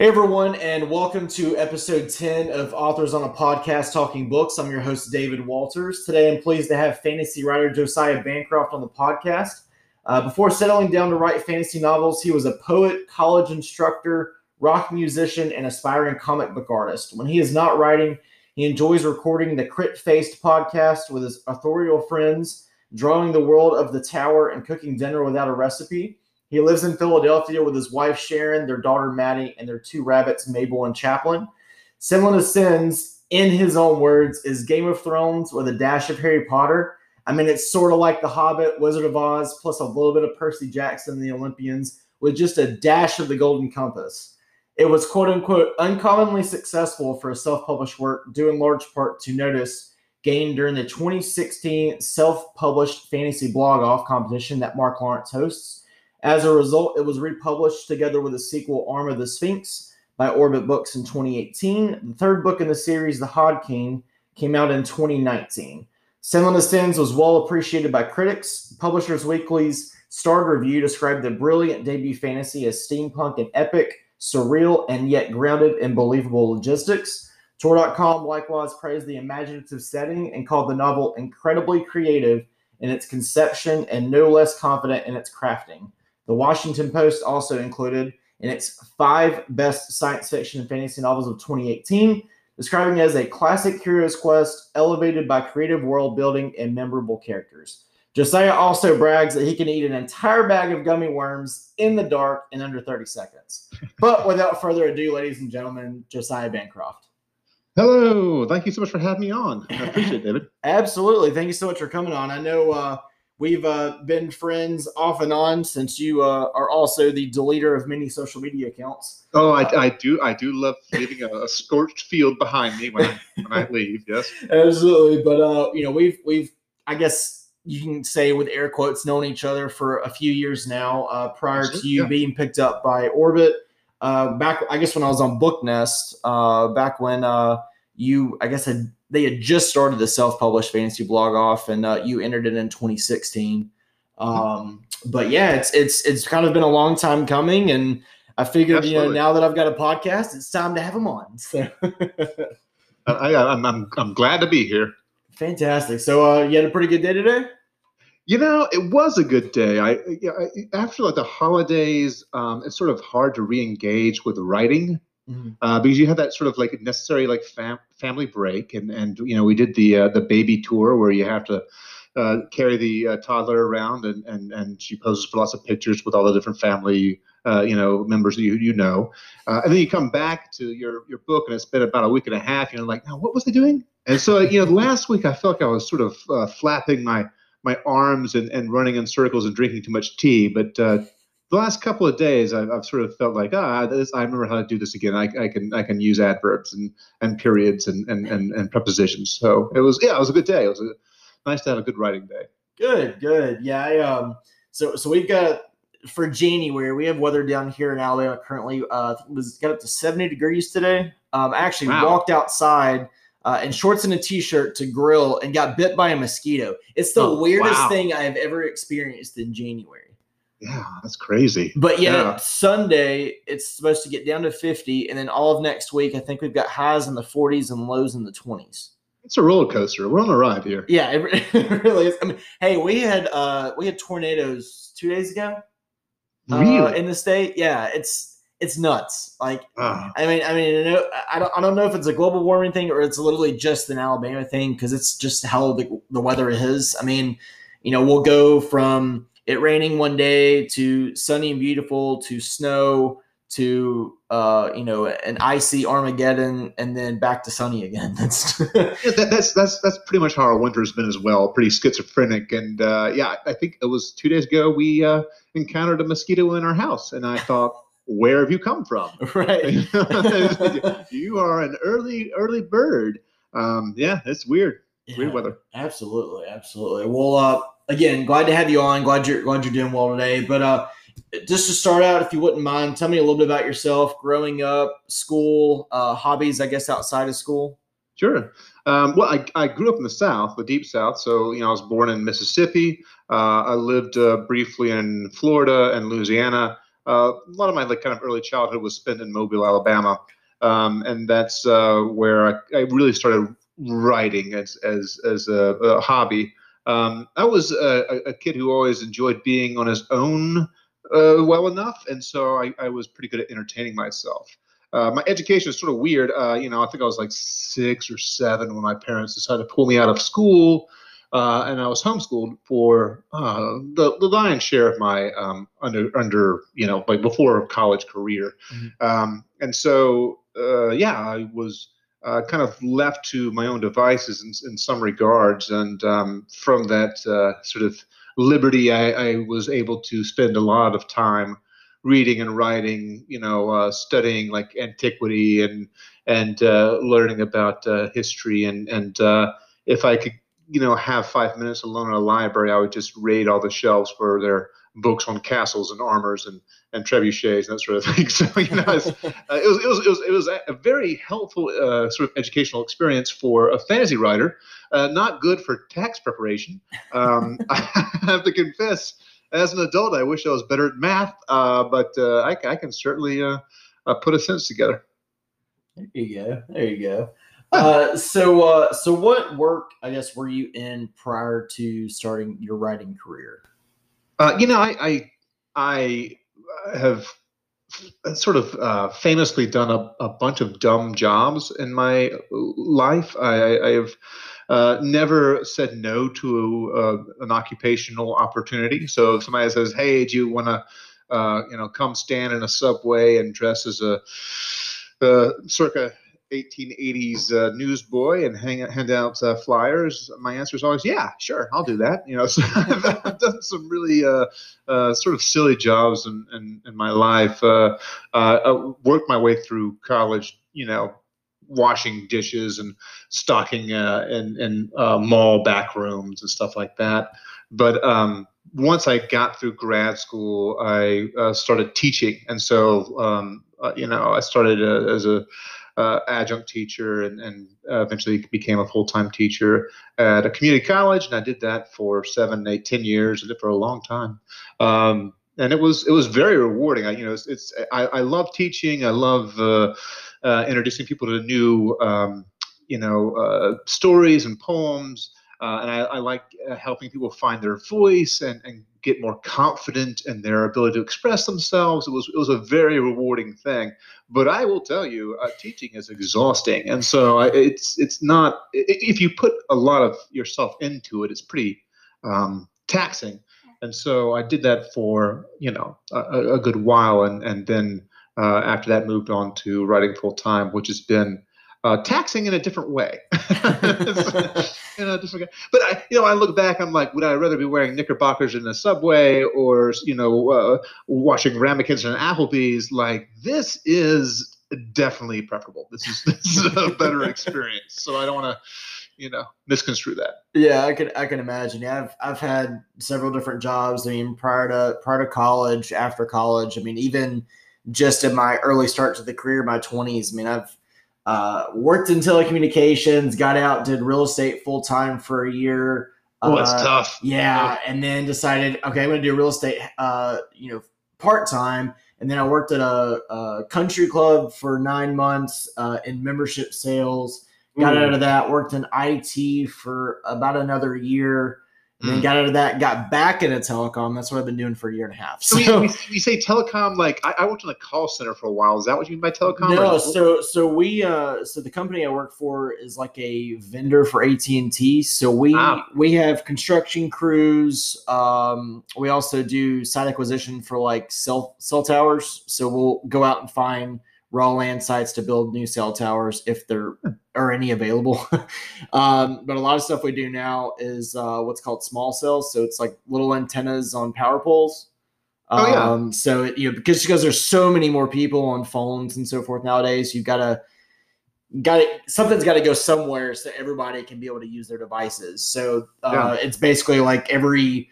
Hey everyone, and welcome to episode 10 of Authors on a Podcast Talking Books. I'm your host, David Walters. Today I'm pleased to have fantasy writer Josiah Bancroft on the podcast. Uh, before settling down to write fantasy novels, he was a poet, college instructor, rock musician, and aspiring comic book artist. When he is not writing, he enjoys recording the Crit Faced podcast with his authorial friends, drawing the world of the tower, and cooking dinner without a recipe. He lives in Philadelphia with his wife Sharon, their daughter Maddie, and their two rabbits, Mabel and Chaplin. Sinless of Sins, in his own words, is Game of Thrones with a dash of Harry Potter. I mean, it's sort of like The Hobbit, Wizard of Oz, plus a little bit of Percy Jackson and the Olympians, with just a dash of the Golden Compass. It was quote unquote uncommonly successful for a self published work, due in large part to notice gained during the 2016 self published fantasy blog off competition that Mark Lawrence hosts. As a result, it was republished together with the sequel Arm of the Sphinx by Orbit Books in 2018. The third book in the series, The Hod King, came out in 2019. Senlin Ascends was well appreciated by critics. Publishers Weekly's starred review described the brilliant debut fantasy as steampunk and epic, surreal, and yet grounded in believable logistics. Tor.com likewise praised the imaginative setting and called the novel incredibly creative in its conception and no less confident in its crafting. The Washington Post also included in its five best science fiction and fantasy novels of 2018, describing it as a classic hero's quest elevated by creative world building and memorable characters. Josiah also brags that he can eat an entire bag of gummy worms in the dark in under 30 seconds. But without further ado, ladies and gentlemen, Josiah Bancroft. Hello. Thank you so much for having me on. I appreciate it, David. Absolutely. Thank you so much for coming on. I know uh, We've uh, been friends off and on since you uh, are also the deleter of many social media accounts. Oh, I, I do. I do love leaving a, a, scorched field behind me when I, when I leave. Yes, absolutely. But uh, you know, we've we've I guess you can say with air quotes known each other for a few years now. Uh, prior to you yeah. being picked up by Orbit, uh, back I guess when I was on Booknest, uh, back when uh, you I guess had they had just started the self-published fantasy blog off, and uh, you entered it in 2016. Um, but yeah, it's it's it's kind of been a long time coming, and I figured Absolutely. you know now that I've got a podcast, it's time to have them on. So I, I'm, I'm I'm glad to be here. Fantastic. So uh, you had a pretty good day today. You know, it was a good day. I, I after like the holidays, um, it's sort of hard to re-engage with writing mm-hmm. uh, because you have that sort of like necessary like fam- family break, and and you know we did the uh, the baby tour where you have to. Uh, carry the uh, toddler around, and, and and she poses for lots of pictures with all the different family, uh, you know, members that you you know, uh, and then you come back to your your book, and it's been about a week and a half. You know, like, now what was I doing? And so, you know, last week I felt like I was sort of uh, flapping my my arms and, and running in circles and drinking too much tea. But uh, the last couple of days, I've, I've sort of felt like, ah, this, I remember how to do this again. I, I can I can use adverbs and, and periods and, and, and, and prepositions. So it was yeah, it was a good day. It was a, nice to have a good writing day. Good, good. Yeah, I, um, so so we've got for January we have weather down here in Alabama currently. Uh, it was got up to seventy degrees today. Um, I actually wow. walked outside. Uh, in shorts and a t-shirt to grill and got bit by a mosquito. It's the oh, weirdest wow. thing I have ever experienced in January. Yeah, that's crazy. But yet yeah. Sunday, it's supposed to get down to 50. And then all of next week, I think we've got highs in the 40s and lows in the 20s. It's a roller coaster. We're on a ride here. Yeah, it, it really is. I mean, hey, we had uh we had tornadoes two days ago. Really? Uh, in the state? Yeah, it's it's nuts. Like, uh. I mean, I mean, I don't, I don't know if it's a global warming thing or it's literally just an Alabama thing because it's just how the, the weather is. I mean, you know, we'll go from it raining one day to sunny and beautiful to snow to uh, you know an icy Armageddon and then back to sunny again. That's yeah, that, that's that's that's pretty much how our winter's been as well. Pretty schizophrenic, and uh, yeah, I think it was two days ago we uh, encountered a mosquito in our house, and I thought. Where have you come from? Right. you are an early, early bird. Um, yeah, it's weird. Yeah, weird weather. Absolutely, absolutely. Well, uh, again, glad to have you on. Glad you're glad you're doing well today. But uh, just to start out, if you wouldn't mind, tell me a little bit about yourself, growing up, school, uh, hobbies, I guess outside of school. Sure. Um, well, I, I grew up in the South, the deep South. So, you know, I was born in Mississippi. Uh, I lived uh, briefly in Florida and Louisiana. uh, a lot of my like kind of early childhood was spent in Mobile, Alabama, um, and that's uh, where I, I, really started writing as as as a, a hobby. Um, I was a, a, kid who always enjoyed being on his own uh, well enough, and so I, I, was pretty good at entertaining myself. Uh, my education is sort of weird. Uh, you know, I think I was like six or seven when my parents decided to pull me out of school uh, and I was homeschooled for uh, the, the lion's share of my um, under under you know like before college career, mm-hmm. um, and so uh, yeah, I was uh, kind of left to my own devices in, in some regards, and um, from that uh, sort of liberty, I, I, was able to spend a lot of time reading and writing, you know, uh, studying like antiquity and and learning about history. And and if I could you know have five minutes alone in a library, I would just raid all the shelves for their books on castles and armors and and trebuchets and that sort of thing. So you know, uh, it, was, it was it was it was a very helpful uh, sort of educational experience for a fantasy writer. Uh, not good for tax preparation. Um, I have to confess, as an adult, I wish I was better at math, uh, but uh, I, I, can certainly uh, put a sentence together. There you go. There you go. Uh, so, uh, so what work, I guess, were you in prior to starting your writing career? Uh, you know, I, I, I have sort of uh, famously done a, a, bunch of dumb jobs in my life. I, I have uh, never said no to a, uh, an occupational opportunity. So if somebody says, "Hey, do you want to, uh, you know, come stand in a subway and dress as a uh, circa 1880s uh, newsboy and hang, hand out uh, flyers, my answer is always, yeah, sure, I'll do that. You know, so I've, done some really uh, uh, sort of silly jobs in, in, in my life. Uh, uh, worked my way through college, you know, washing dishes and stocking in, in mall back rooms and stuff like that. But um, once I got through grad school, I started teaching. And so, um, you know, I started as a uh, adjunct teacher and, and uh, eventually became a full-time teacher at a community college. And i did that for seven eight ten years. I did for a long time. Um, and it was it was very rewarding. I you know it's, it's I, I love teaching. I love uh, uh introducing people to new um, you know uh, stories and poems uh, and I, I like helping people find their voice and, and get more confident in their ability to express themselves. It was it was a very rewarding thing. But I will tell you, uh, teaching is exhausting, and so it's it's not. If you put a lot of yourself into it, it's pretty um, taxing. And so I did that for you know a, a good while, and and then uh, after that moved on to writing full time, which has been uh, taxing in a different way. in a different, but I, you know, I look back, I'm like, would I rather be wearing knickerbockers in a subway or you know, uh, watching ramekins in Applebee's? Like, this is definitely preferable. This is this is a better experience. So I don't want to you know misconstrue that yeah i can i can imagine yeah i've i've had several different jobs i mean prior to prior to college after college i mean even just in my early start to the career my 20s i mean i've uh, worked in telecommunications, got out, did real estate full time for a year. Oh, that's uh, tough. Yeah, and then decided, okay, I'm going to do real estate, uh, you know, part time. And then I worked at a, a country club for nine months uh, in membership sales. Got Ooh. out of that, worked in IT for about another year. And then mm. got out of that, got back into telecom. That's what I've been doing for a year and a half. So, so we, we, say telecom, like I, I, worked in a call center for a while. Is that what you mean by telecom? No, so so we uh so the company I work for is like a vendor for AT and T. So we ah. we have construction crews. Um, we also do site acquisition for like cell cell towers. So we'll go out and find raw land sites to build new cell towers if there are any available. um, but a lot of stuff we do now is uh, what's called small cells. So it's like little antennas on power poles. Um, oh, yeah. Um, so it, you know, because because there's so many more people on phones and so forth nowadays, you've got to got it. Something's got to go somewhere so everybody can be able to use their devices. So uh, yeah. it's basically like every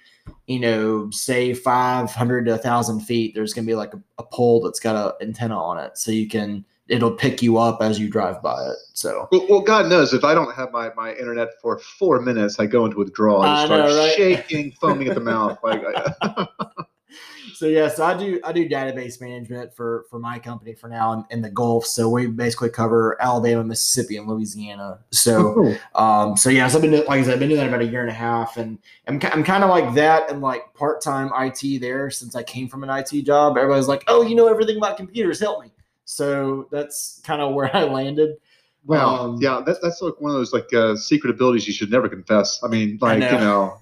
you know, say 500 to 1,000 feet, there's going to be like a, a pole that's got an antenna on it. So you can, it'll pick you up as you drive by it. So, well, well God knows if I don't have my, my internet for four minutes, I go into withdrawal. I start know, right? shaking, foaming at the mouth. Like, so yeah, so I do I do database management for for my company for now in, in the Gulf. So we basically cover Alabama, Mississippi, and Louisiana. So Oh, um, so yeah, so I've been doing, like I said, I've been doing that about a year and a half, and I'm I'm kind of like that and like part time IT there since I came from an IT job. Everybody's like, oh, you know everything about computers, help me. So that's kind of where I landed. well, Um, yeah, that, that's like one of those like uh, secret abilities you should never confess. I mean, I like know. you know,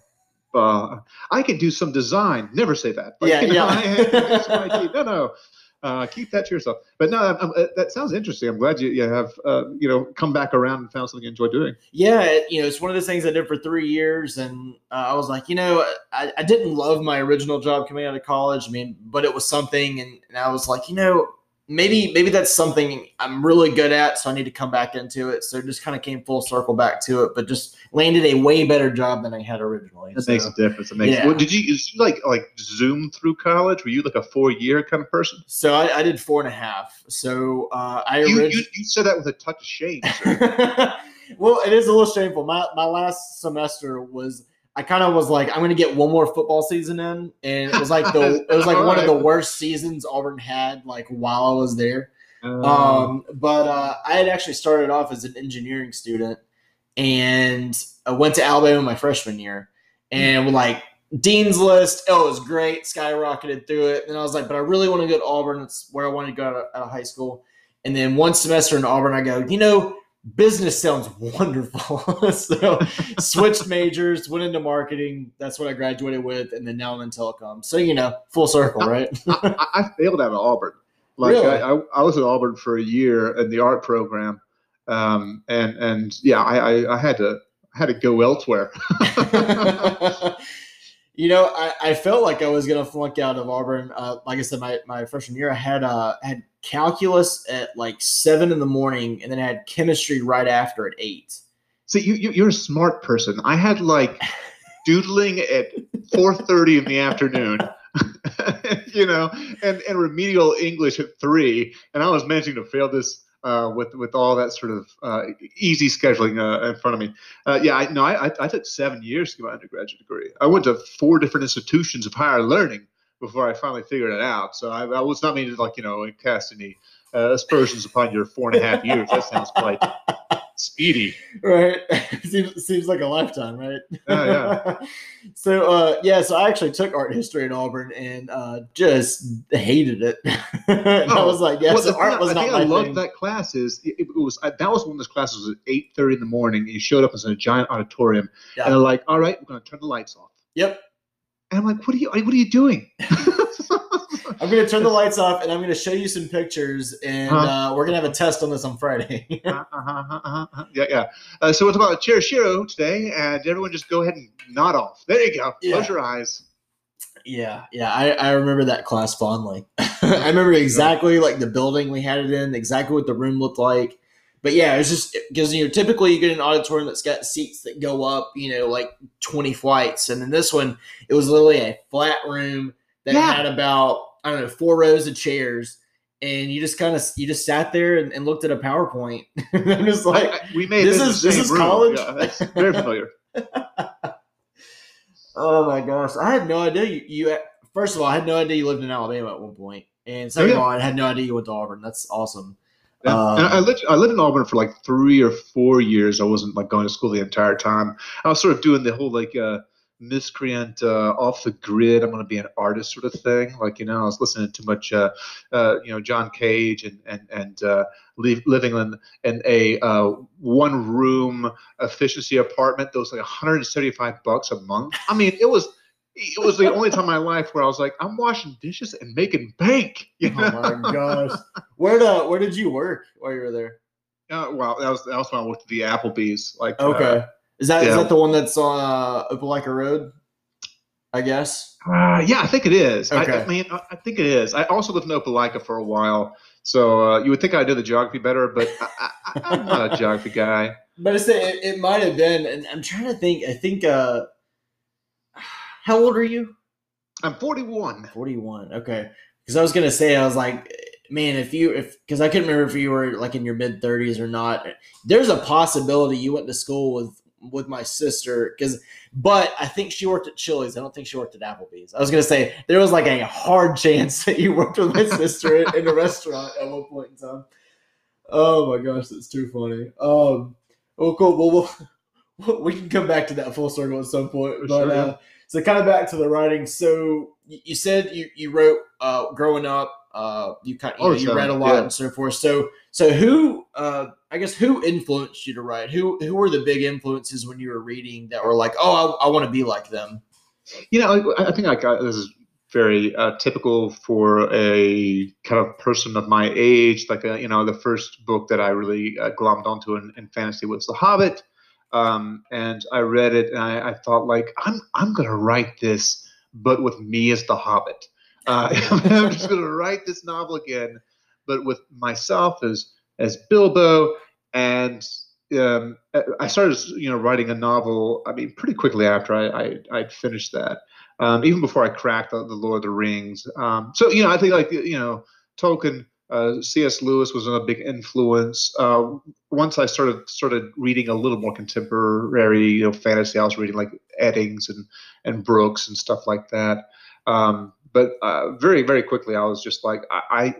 uh, I can do some design. Never say that. Like, Yeah, you know, yeah. I can do some IT. No, no. Uh, keep that to yourself. But no, I'm, I'm, uh, that sounds interesting. I'm glad you, you have uh, you know come back around and found something you enjoy doing. yeah, it- you know, it's one of those things I did for three years, and uh, I was like, you know, I, I didn't love my original job coming out of college. I mean, but it was something, and, and I was like, you know, maybe maybe that's something I'm really good at, so I need to come back into it. So it just kind of came full circle back to it, but just landed a way better job than I had originally. It So- makes a difference. It makes. Yeah. Well, did you, did you like like zoom through college? Were you like a four year kind of person? So I, I did four and a half. So uh, I You, orig- you you said that with a touch of shame. Well, it is a little shameful. My my last semester was I kind of was like I'm going to get one more football season in, and it was like the it was like one of the worst seasons Auburn had like while I was there. Um, Um, but uh, I had actually started off as an engineering student, and I went to Alabama my freshman year, and we like Dean's List, oh, it was great, skyrocketed through it. And I was like, but I really want to go to Auburn. It's where I wanted to go out of, out of high school. And then one semester in Auburn, I go, you know, business sounds wonderful. so switched majors, went into marketing. That's what I graduated with, and then now I'm in telecom. So you know, full circle, right? I, I I failed out of Auburn. Like Really? I, I, I was at Auburn for a year in the art program, um, and and yeah, I, I, I had to I had to go elsewhere. you know, I, I felt like I was gonna flunk out of Auburn. Uh, like I said, my, my freshman year, I had uh, I had calculus at like seven in the morning, and then I had chemistry right after at eight. So you, you you're a smart person. I had like doodling at four thirty in the afternoon. you know, and, and remedial English at three, and I was managing to fail this uh, with with all that sort of uh, easy scheduling uh, in front of me. Uh, yeah, I, no, I, I I took seven years to get my undergraduate degree. I went to four different institutions of higher learning before I finally figured it out. So I, I was not meaning to like you know cast any uh, aspersions upon your four and a half years. That sounds quite speedy. Right, seems seems like a lifetime, right? Yeah, yeah. so uh, yeah, so I actually took art history at Auburn and uh, just hated it. and I Oh, was like, yes, well, the art was I not think I loved thing. that class is it, it was I, that was one of those classes at eight thirty in the morning. And you showed up as in a giant auditorium, Yeah. and they're like, "All right, we're going to turn the lights off." Yep. And I'm like, "What are you? What are you doing?" I'm going to turn the lights off and I'm going to show you some pictures, and Huh. uh, we're going to have a test on this on Friday. Uh-huh, uh-huh, uh-huh, uh-huh. Yeah, yeah. Uh, so it's about chiaroscuro today, and everyone just go ahead and nod off. There you go. Yeah. Close your eyes. yeah, yeah, I, I remember that class fondly. I remember exactly like the building we had it in, exactly what the room looked like. But yeah, it's just because you know typically you get an auditorium that's got seats that go up, you know, like twenty flights, and then this one it was literally a flat room that Yeah. had about I don't know four rows of chairs, and you just kind of you just sat there and, and looked at a PowerPoint. And I'm just like, I- I- we made this this, is- this is room. college? Yeah, that's very familiar. Oh my gosh, I had no idea you, you. First of all, I had no idea you lived in Alabama at one point, and oh, second Oh, of all, I had no idea you went to Auburn. That's awesome. Yeah. Um, and I lived, I lived in Auburn for like three or four years. I wasn't like going to school the entire time. I was sort of doing the whole like uh, miscreant uh, off the grid. I'm going to be an artist sort of thing. Like you know, I was listening to too much, uh, uh, you know, John Cage and and and uh, li- living in in a uh, one room efficiency apartment that was like 175 bucks a month. I mean, it was. It was the only time in my life where I was like, I'm washing dishes and making bank. You know? Oh my gosh, where uh, where did you work while you were there? Uh, well, that was that was when I worked at the Applebee's. Like, uh, Okay, is that is yeah. that the one that's on uh, Opelika Road? I guess. uh, yeah, I think it is. I, Okay. I mean, I, I think it is. I also lived in Opelika for a while, so uh, you would think I did the geography better, but I, I, I'm not a geography guy. But it's it, it might have been, and I'm trying to think. I think. uh How old are you? I'm 41. 41. Okay. Because I was gonna say, I was like, man, if you if because I couldn't remember if you were like in your mid 30s or not. There's a possibility you went to school with with my sister because, but I think she worked at Chili's. I don't think she worked at Applebee's. I was gonna say there was like a hard chance that you worked with my sister in, in a restaurant at one point in time. Oh my gosh, that's too funny. Um, oh cool. Well, we'll we can come back to that full circle at some point. For but sure, yeah. uh, so kind of back to the writing. So you, said you you wrote uh, growing up. Uh, you kind you, know, you read a lot yeah. and so forth. So so who uh, I guess who influenced you to write? Who who were the big influences when you were reading that were like, oh, I, I want to be like them. You know, I, I think I got this is very uh, typical for a kind of person of my age. Like, uh you know, the first book that I really uh, glommed onto in, in fantasy was The Hobbit, um, and I read it and I, I thought, like, I'm I'm gonna write this, but with me as the Hobbit. Uh, I'm just gonna write this novel again, but with myself as as Bilbo and um, I started, you know, writing a novel. I mean, pretty quickly after I, I I'd finished that, um, even before I cracked the, the Lord of the Rings. Um, so you know, I think like you know, Tolkien, uh, C.S. Lewis was a big influence. Uh, once I started started reading a little more contemporary, you know, fantasy, I was reading like Eddings and and Brooks and stuff like that. Um, but uh, very very quickly, I was just like, I, I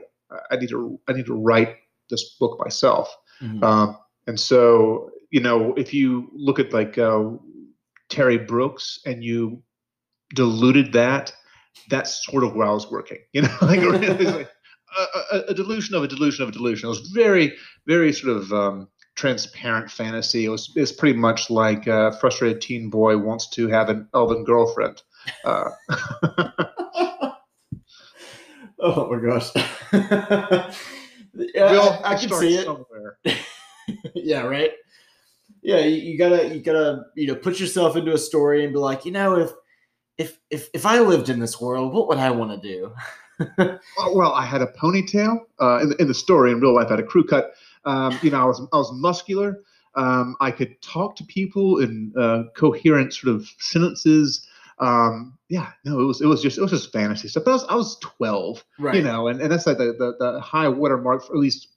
I need to I need to write this book myself. Um, and so, you know, if you look at like uh, Terry Brooks and you diluted that, that's sort of where I was working. You know, like, was like a, a, delusion of a delusion of a delusion. It was very, very sort of um, transparent fantasy. It was, it's pretty much like a frustrated teen boy wants to have an elven girlfriend. Uh, oh my gosh. we yeah, all I, I can see it. somewhere. yeah, right. Yeah, you, you gotta you gotta you know put yourself into a story and be like, you know, if if if if I lived in this world, what would I want to do? Oh, well, I had a ponytail uh, in, the, in the story. In real life, I had a crew cut. Um, you know, I was I was muscular. Um, I could talk to people in uh, coherent sort of sentences. Um, yeah, no, it was it was just it was just fantasy stuff. But I was I was twelve, right. you know, and, and that's like the, the the high watermark, for at least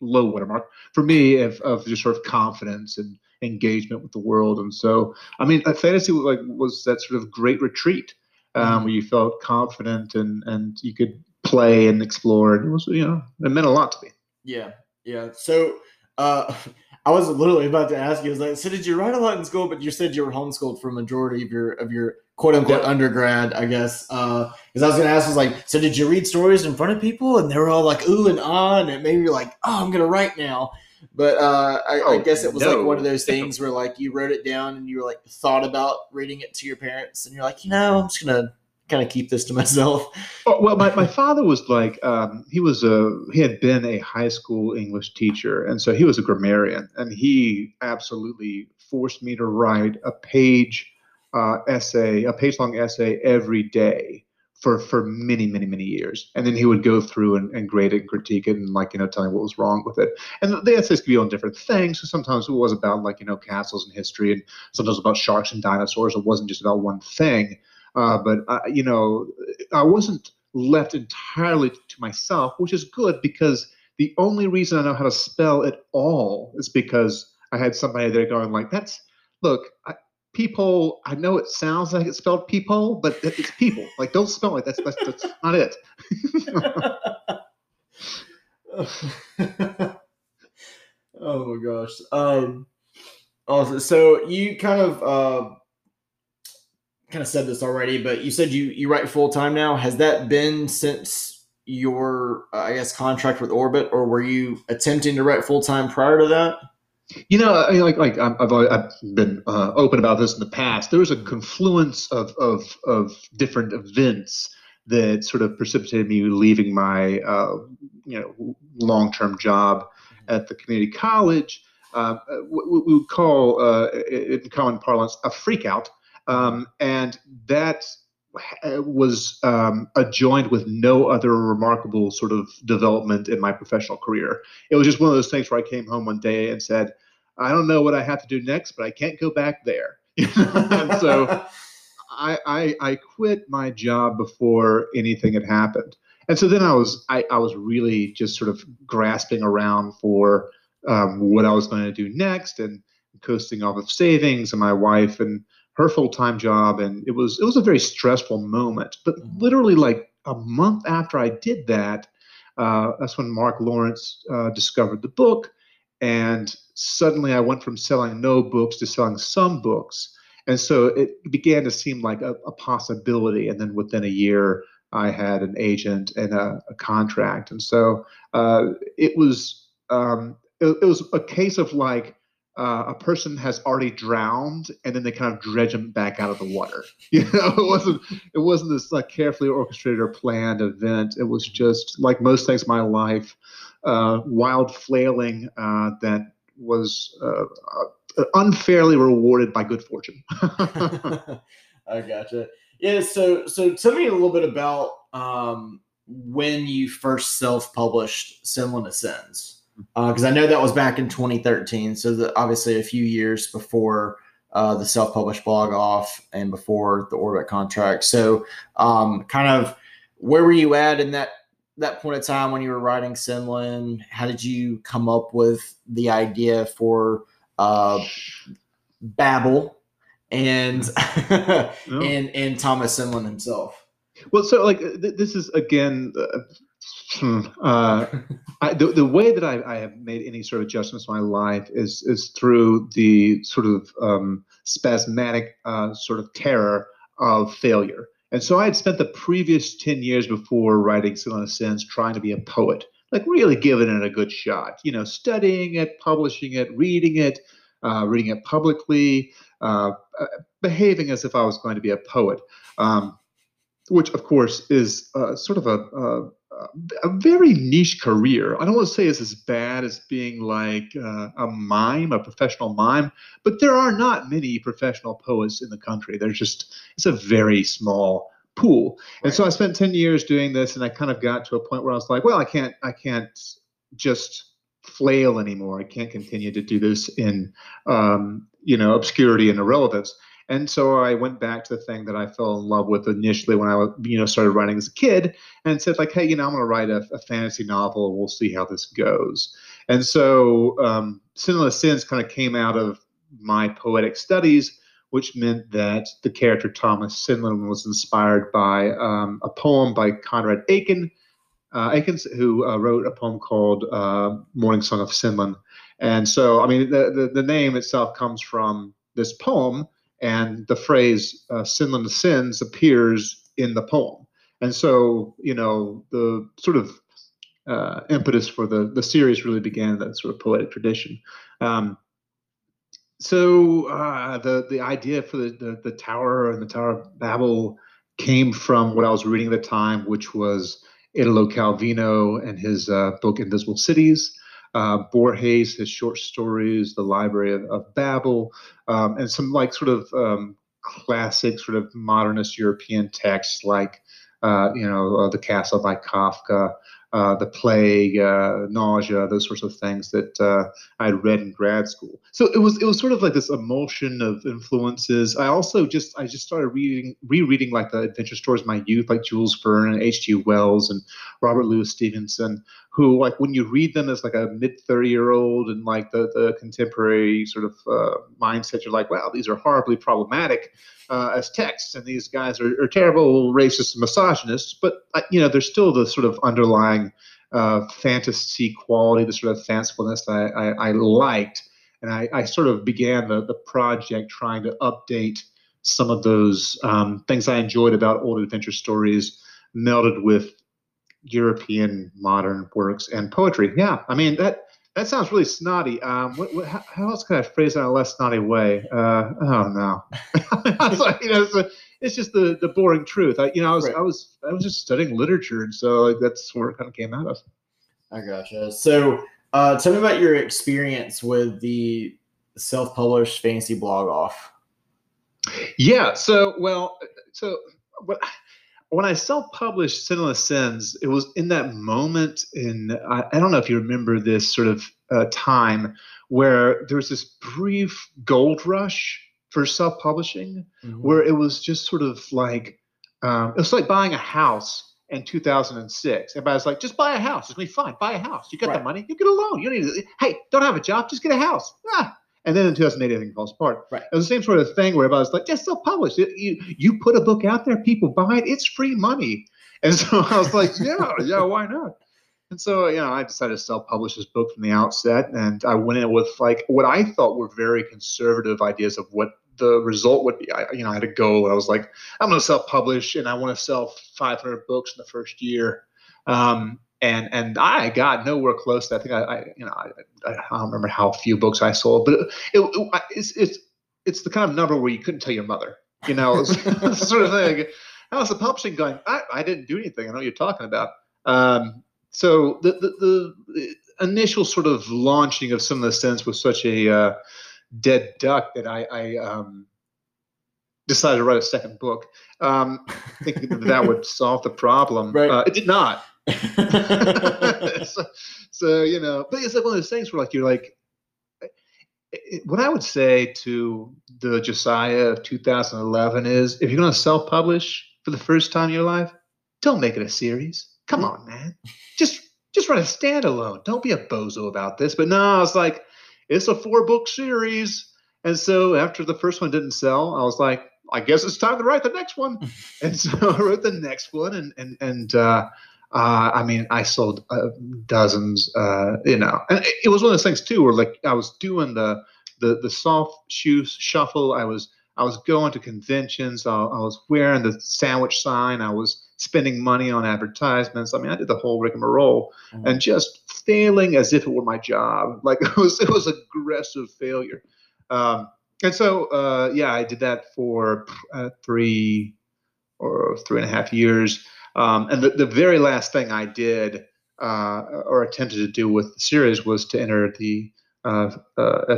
low watermark for me of, of just sort of confidence and engagement with the world. And so, I mean, uh, fantasy like was that sort of great retreat um, Mhm. where you felt confident and and you could play and explore. And it was you know it meant a lot to me. Yeah, yeah. So uh, I was literally about to ask you, I was like, so did you write a lot in school? But you said you were homeschooled for a majority of your of your quote unquote undergrad, I guess. Uh because I was to ask, I was like, so did you read stories in front of people? And they were all like, ooh and ah, and it made me like, oh, I'm to write now. But uh, I, I Oh, guess it was like one of those things where like you wrote it down and you were like thought about reading it to your parents, and you're like, you know, I'm just gonna kind of keep this to myself. Oh, well, my, my father was like um, he was a he had been a high school English teacher, and so he was a grammarian, and he absolutely forced me to write a page uh, essay, a page long essay every day for for many many many years, and then he would go through and, and grade it and critique it and like you know tell me what was wrong with it. And the, essays could be on different things. So sometimes it was about like you know castles and history, and sometimes about sharks and dinosaurs. It wasn't just about one thing. Uh, but uh, you know, I wasn't left entirely to myself, which is good because the only reason I know how to spell at all is because I had somebody there going like, "That's look, I, peephole. I know it sounds like it's spelled peephole, but it's people. Like, don't spell it. That's that's, that's not it." oh my gosh. Um also so you kind of uh kind of said this already, but you said you you write full time now. Has that been since your uh, I guess contract with Orbit or were you attempting to write full time prior to that? You know, I mean, like like I've always, I've been uh, open about this in the past. There was a confluence of of of different events that sort of precipitated me leaving my uh, you know long term job at the community college. Uh, what we would call uh, in common parlance a freak out, um, and that was um, adjoined with no other remarkable sort of development in my professional career it was just one of those things where I came home one day and said, I don't know what I have to do next, but I can't go back there. and so I, I I quit my job before anything had happened. And so then I was I, I was really just sort of grasping around for um, what I was going to do next. And coasting off of savings and my wife and her full-time job and it was it was a very stressful moment. But mm-hmm. literally like a month after i did that uh, that's when mark lawrence uh, discovered the book and suddenly i went from selling no books to selling some books. And so it began to seem like a, a possibility and then within a year i had an agent and a, a contract. And so uh, it was um, it, it was a case of like uh, a person has already drowned and then they kind of dredge them back out of the water. You know, it wasn't it wasn't this like carefully orchestrated or planned event. It was just like most things in my life, uh, wild flailing uh, that was uh, uh, unfairly rewarded by good fortune. I gotcha. Yeah. So so tell me a little bit about um, when you first self published Senlin Ascends because uh, I know that was back in 2013. So the, obviously a few years before uh, the self-published blog off and before the Orbit contract. So um, kind of where were you at in that that point of time when you were writing Senlin? How did you come up with the idea for uh, Babel and and and Thomas Senlin himself? Well, so like th- this is again. Uh, Hmm. Uh, I, the, the way that I, I, have made any sort of adjustments in my life is is through the sort of um, spasmodic uh, sort of terror of failure. And so I had spent the previous 10 years before writing Senlin Ascends trying to be a poet, like really giving it a good shot, you know, studying it, publishing it, reading it, uh, reading it publicly, uh, uh behaving as if I was going to be a poet, um, which of course is uh, sort of a, a very niche career. I don't want to say it's as bad as being like uh, a mime, a professional mime, but there are not many professional poets in the country. There's just it's a very small pool. Right. And so I spent 10 years doing this and I kind of got to a point where I was like, well, I can't I can't just flail anymore. I can't continue to do this in um, you know, obscurity and irrelevance. And so I went back to the thing that I fell in love with initially when I, you know, started writing as a kid, and said like, hey, you know, I'm going to write a, a, fantasy novel. and We'll see how this goes. And so, um, Senlin Ascends kind of came out of my poetic studies, which meant that the character Thomas Senlin was inspired by um, a poem by Conrad Aiken, uh, Aikens, who uh, wrote a poem called uh, Morning Song of Senlin. And so, I mean, the, the, the name itself comes from this poem and the phrase uh, "Senlin Ascends" appears in the poem. And so, you know, the sort of uh, impetus for the the series really began that sort of poetic tradition. Um, so uh, the the idea for the, the, the Tower and the Tower of Babel came from what I was reading at the time, which was Italo Calvino and his uh, book Invisible Cities uh, Borges, his short stories, The Library of, of Babel, um, and some like sort of um, classic sort of modernist European texts like, uh, you know, uh, The Castle by Kafka, uh, the plague, uh, nausea, those sorts of things that uh, I had read in grad school. So it was it was sort of like this emulsion of influences. I also just I just started reading rereading like the adventure stories of my youth, like Jules Verne and H.G. Wells and Robert Louis Stevenson, who like when you read them as like a mid thirty year old and like the the contemporary sort of uh, mindset, you're like, wow, these are horribly problematic uh, as texts, and these guys are, are terrible racists misogynists. But uh, you know, there's still the sort of underlying uh, fantasy quality, the sort of fancifulness that I, I, I liked, and I, I, sort of began the the project trying to update some of those um, things I enjoyed about old adventure stories, melded with European modern works and poetry. Yeah, I mean that that sounds really snotty. Um, what, what, how, how, else can I phrase it in a less snotty way? Uh, oh no, like, you know, it's, a, it's, just the, the boring truth. I, you know, I was right. I was I was just studying literature, and so like, that's where it kind of came out of. I gotcha. So, uh, tell me about your experience with the self-published fantasy blog off. Yeah. So, well, so what when I self-published Senlin Ascends, it was in that moment in I, I, don't know if you remember this sort of uh, time where there was this brief gold rush for self-publishing, mm-hmm. where it was just sort of like um, it was like buying a house in 2006. Everybody's like, just buy a house. It's gonna be fine. Buy a house. You got right. the money. You get a loan. You don't need to, hey, don't have a job. Just get a house. Ah. And then in 2008, everything falls apart. Right. It was the same sort of thing where I was like, just self-publish. You, you you put a book out there, people buy it, it's free money. And so I was like, yeah, yeah, why not? And so, you know, I decided to self-publish this book from the outset, and I went in with like what I thought were very conservative ideas of what the result would be. I, you know, I had a goal. I was like, I'm going to self-publish, and I want to sell 500 books in the first year. Um, and and I got nowhere close. To, I think I, I you know, I, I, don't remember how few books I sold, but it, it, it's it's it's the kind of number where you couldn't tell your mother. You know, sort of thing. How's the publishing going? I, I didn't do anything. I know what you're talking about. Um, so the, the, the initial sort of launching of Senlin Ascends was such a uh, dead duck that I, I um, decided to write a second book, um, thinking that that would solve the problem. Right. Uh, it did not. so, so, you know, but it's like one of those things where like you're like, what I would say to the Josiah of 2011 is, if you're going to self-publish for the first time in your life, don't make it a series. Come on, man. Just just write a standalone. Don't be a bozo about this. But no, I was like, it's a four book series. And so after the first one didn't sell, I was like, I guess it's time to write the next one. and so I wrote the next one, and and and uh, uh, I mean, I sold uh, dozens. Uh, you know, and it, was one of those things too, where like I was doing the the the soft shoe shuffle. I was I was going to conventions. I, I was wearing the sandwich sign. I was spending money on advertisements. I mean, I did the whole rigmarole mm-hmm. and just failing as if it were my job. Like it was, it was aggressive failure. Um, and so, uh, yeah, I did that for uh, three or three and a half years. Um, and the, the very last thing I did uh, or attempted to do with the series was to enter the uh, uh,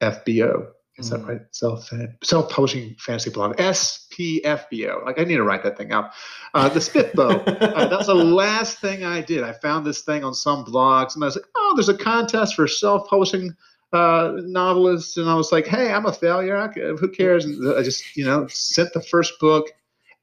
SFBO, is that mm. right? Self self publishing fantasy blog. SPFBO. Like I need to write that thing out. Uh, the SPFBO. uh, that was the last thing I did. I found this thing on some blogs, and I was like, oh, there's a contest for self publishing uh, novelists, and I was like, hey, I'm a failure. I, who cares? And I just you know sent the first book,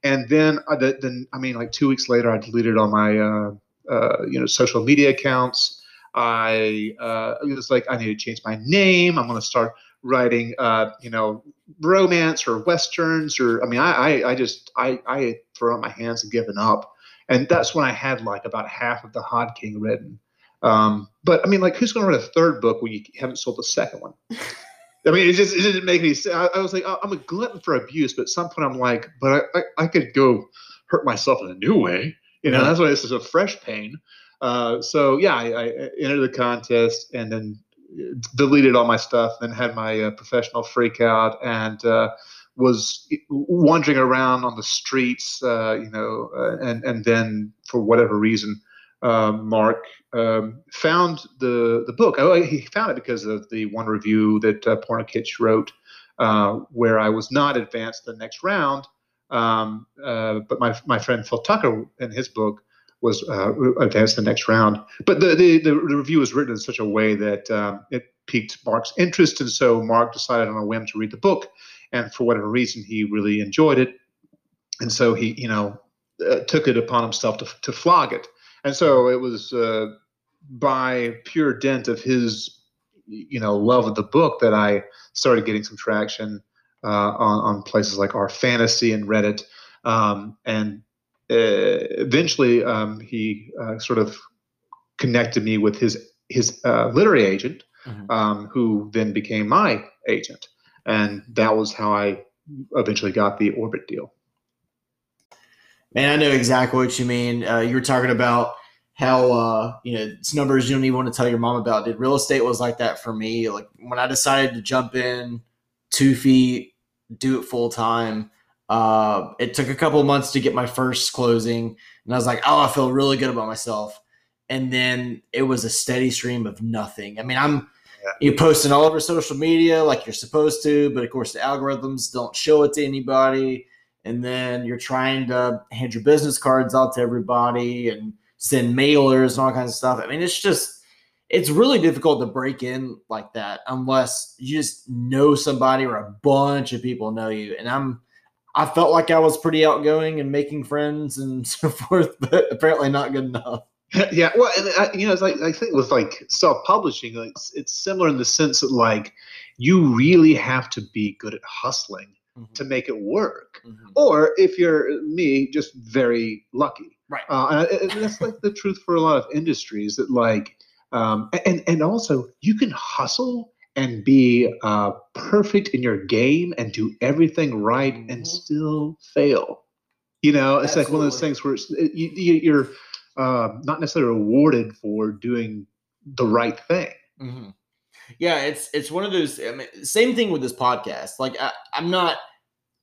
and then uh, the, then I mean like two weeks later, I deleted all my uh, uh, you know social media accounts. I uh, it was like I need to change my name. I'm going to start writing, uh, you know, romance or westerns or I mean, I, I, I just I, I throw up my hands and given up, and that's when I had like about half of the Hod King written. Um, but I mean, like, who's going to write a third book when you haven't sold the second one? I mean, it just it didn't make any sense. I, I was like, I'm a glutton for abuse, but at some point I'm like, but I, I, I could go hurt myself in a new way. You know, yeah. that's why this is a fresh pain. Uh, so yeah, I, I entered the contest and then deleted all my stuff, then had my uh, professional freak out, and uh, was wandering around on the streets, uh, you know, uh, and and then for whatever reason, uh, Mark um, found the the book. Oh, he found it because of the one review that uh, Pornokitsch wrote, where I was not advanced the next round. Um, but my my friend Phil Tucker in his book was uh, advanced the next round. But the, the, the review was written in such a way that um, it piqued Mark's interest, and so Mark decided on a whim to read the book, and for whatever reason, he really enjoyed it, and so he, you know, uh, took it upon himself to to flog it, and so it was uh, by pure dint of his, you know, love of the book that I started getting some traction uh, on on places like our fantasy and Reddit. Um, and uh, eventually um, he uh, sort of connected me with his his uh, literary agent, mm-hmm. um, who then became my agent, and that was how I eventually got the Orbit deal. Man, I know exactly what you mean. Uh, you were talking about how uh, you know it's numbers you don't even want to tell your mom about. Did real estate was like that for me. Like when I decided to jump in two feet, do it full time uh, it took a couple months to get my first closing, and I was like, "Oh, I feel really good about myself." And then it was a steady stream of nothing. I mean, I'm yeah. you posting all over social media like you're supposed to, but of course the algorithms don't show it to anybody. And then you're trying to hand your business cards out to everybody and send mailers and all kinds of stuff. I mean, it's just it's really difficult to break in like that unless you just know somebody or a bunch of people know you. And I'm I felt like I was pretty outgoing and making friends and so forth, but apparently not good enough. yeah, well, I, you know, it's like I think with like self-publishing, like, it's, it's similar in the sense that like you really have to be good at hustling mm-hmm. to make it work, mm-hmm. or if you're me, just very lucky. Right. Uh, and, and that's like the truth for a lot of industries that like, um, and and also you can hustle and be uh, perfect in your game and do everything right mm-hmm. and still fail. You know, it's Absolutely. like one of those things where it's, you, you're uh, not necessarily rewarded for doing the right thing. Mm-hmm. Yeah, it's it's one of those. I mean, same thing with this podcast. Like, I, I'm not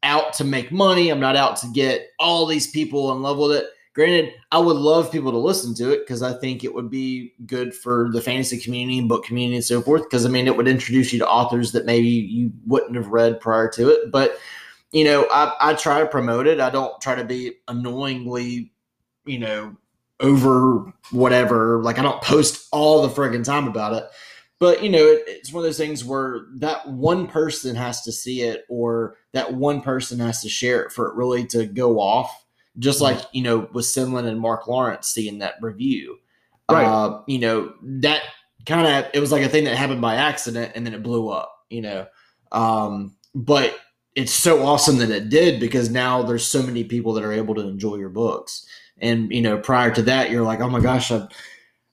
out to make money. I'm not out to get all these people in love with it. Granted, I would love people to listen to it because I think it would be good for the fantasy community and book community and so forth. Because I mean, it would introduce you to authors that maybe you wouldn't have read prior to it. But you know, I, I try to promote it. I don't try to be annoyingly, you know, over whatever. Like I don't post all the friggin' time about it. But you know, it, it's one of those things where that one person has to see it, or that one person has to share it for it really to go off just like you know with Senlin and Mark Lawrence seeing that review. Right. Uh, you know that kind of it was like a thing that happened by accident and then it blew up. You know, um, but it's so awesome that it did because now there's so many people that are able to enjoy your books. And you know, prior to that, you're like, oh my gosh, I,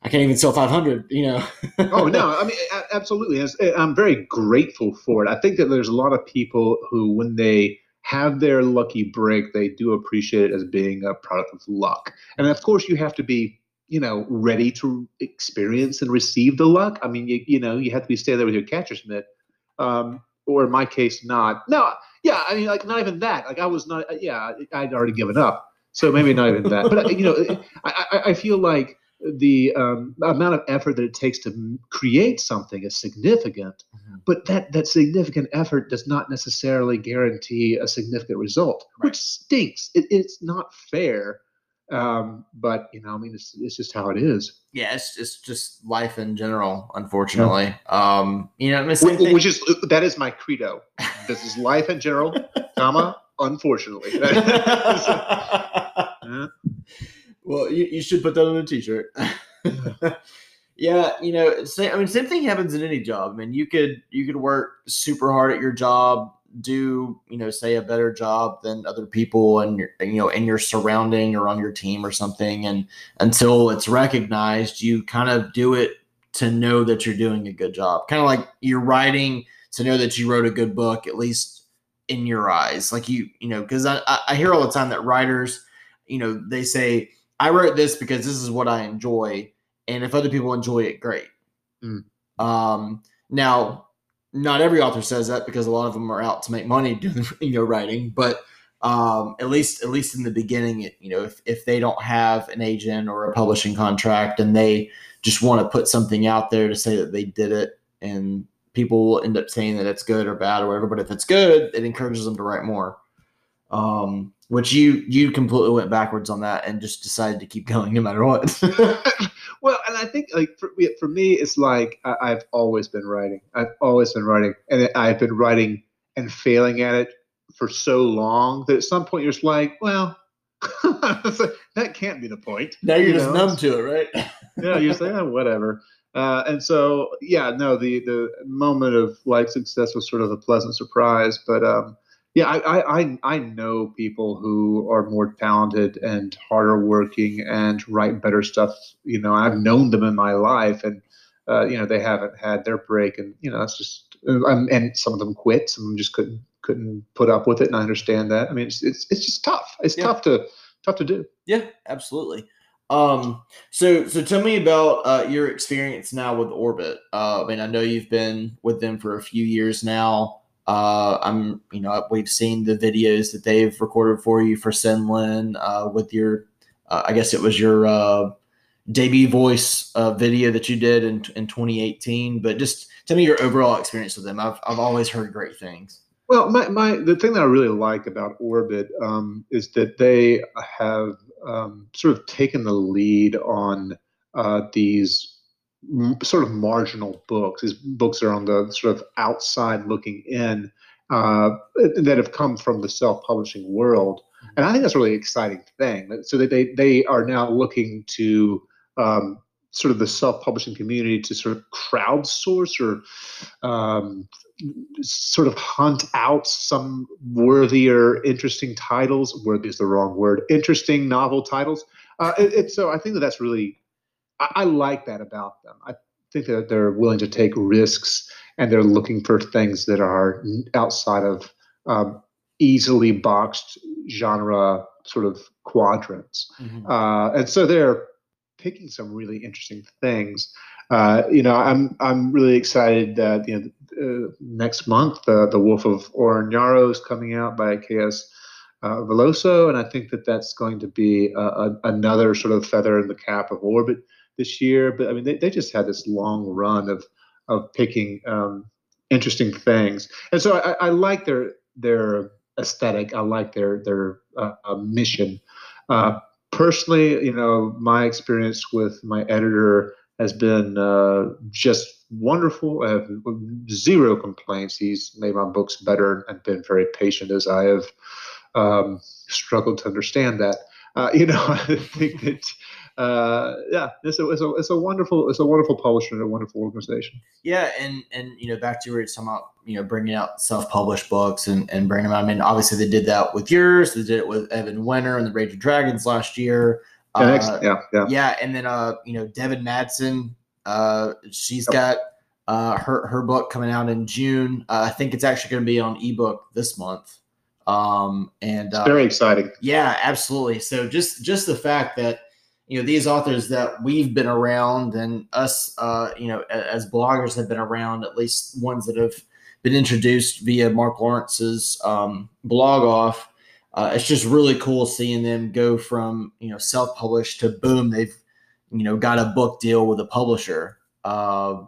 I can't even sell 500. You know. oh no, I mean, absolutely. I'm very grateful for it. I think that there's a lot of people who, when they have their lucky break, they do appreciate it as being a product of luck. And of course, you have to be, you know, ready to experience and receive the luck. I mean, you, you know, you have to be stay there with your catcher's mitt, um, or in my case, not. No, yeah, I mean, like not even that. Like I was not. Yeah, I'd already given up. So maybe not even that. But you know, I, I, I feel like the um, amount of effort that it takes to create something is significant, mm-hmm. but that that significant effort does not necessarily guarantee a significant result, right. which stinks. It, it's not fair, um, but you know, I mean, it's it's just how it is. Yeah, it's it's just life in general, unfortunately. Yeah. Um, you know, which, which is that is my credo. this is life in general, comma unfortunately. yeah. Well, you, you should put that on a t-shirt. yeah, you know, same, I mean, same thing happens in any job. I mean, you could you could work super hard at your job, do you know, say a better job than other people, and you know, in your surrounding or on your team or something, and until it's recognized, you kind of do it to know that you're doing a good job. Kind of like you're writing to know that you wrote a good book, at least in your eyes. Like you, you know, because I, I hear all the time that writers, you know, they say I wrote this because this is what I enjoy, and if other people enjoy it, great. Mm. Um, now, not every author says that because a lot of them are out to make money doing you know writing, but um, at least at least in the beginning, you know, if if they don't have an agent or a publishing contract and they just want to put something out there to say that they did it, and people will end up saying that it's good or bad or whatever. But if it's good, it encourages them to write more. Um, which you you completely went backwards on that and just decided to keep going no matter what. well, and I think like for, for me, it's like I, have always been writing. I've always been writing, and I've been writing and failing at it for so long that at some point you're just like, well, that can't be the point. Now you're you just know? numb to it, right? yeah, you're saying oh, whatever. Uh, and so, yeah, no, the the moment of like success was sort of a pleasant surprise, but um, yeah, I, I I know people who are more talented and harder working and write better stuff. You know, I've known them in my life, and uh, you know they haven't had their break, and you know that's just um, and some of them quit, some of them just couldn't couldn't put up with it, and I understand that. I mean, it's it's, it's just tough. It's yeah. tough to tough to do. Yeah, absolutely. Um, so so tell me about uh, your experience now with Orbit. Uh, I mean, I know you've been with them for a few years now. Uh, I'm, you know, we've seen the videos that they've recorded for you for Senlin uh, with your, uh, I guess it was your uh, debut voice uh, video that you did in, in 2018. But just tell me your overall experience with them. I've, I've always heard great things. Well, my, my the thing that I really like about Orbit um, is that they have um, sort of taken the lead on uh, these sort of marginal books. These books are on the sort of outside looking in uh, that have come from the self-publishing world, mm-hmm. and I think that's a really exciting thing. So that they they are now looking to um, sort of the self-publishing community to sort of crowdsource or um, sort of hunt out some worthier, interesting titles. Worthy is the wrong word. Interesting novel titles. Uh, it, it, so I think that that's really, I, I, like that about them. I think that they're willing to take risks and they're looking for things that are outside of um, easily boxed genre sort of quadrants. Mm-hmm. Uh, and so they're picking some really interesting things. Uh, you know, I'm I'm really excited that you know uh, next month uh, the Wolf of Oren-Yaro is coming out by KS uh, Villoso, and I think that that's going to be a, a, another sort of feather in the cap of Orbit this year. But I mean, they, they just had this long run of of picking um, interesting things, and so I, I like their their aesthetic. I like their their uh, uh, mission. Uh, personally, you know, my experience with my editor has been uh, just wonderful. I have zero complaints. He's made my books better and been very patient as I have um, struggled to understand that. Uh, you know, I think that uh, yeah, it's a, it's a it's a wonderful it's a wonderful publisher and a wonderful organization. Yeah, and and you know back to where it's talking about you know bringing out self published books and and bringing them. Out. I mean, obviously they did that with yours. They did it with Evan Winter and the Rage of Dragons last year. Uh, yeah, yeah, yeah, and then uh, you know Devin Madson, uh, she's got uh her her book coming out in June. Uh, I think it's actually going to be on ebook this month. Um, and uh, very exciting. Yeah, absolutely. So just just the fact that you know these authors that we've been around and us uh, you know as bloggers have been around at least ones that have been introduced via mark lawrence's um, blog off uh, it's just really cool seeing them go from you know self-published to boom they've you know got a book deal with a publisher. Uh,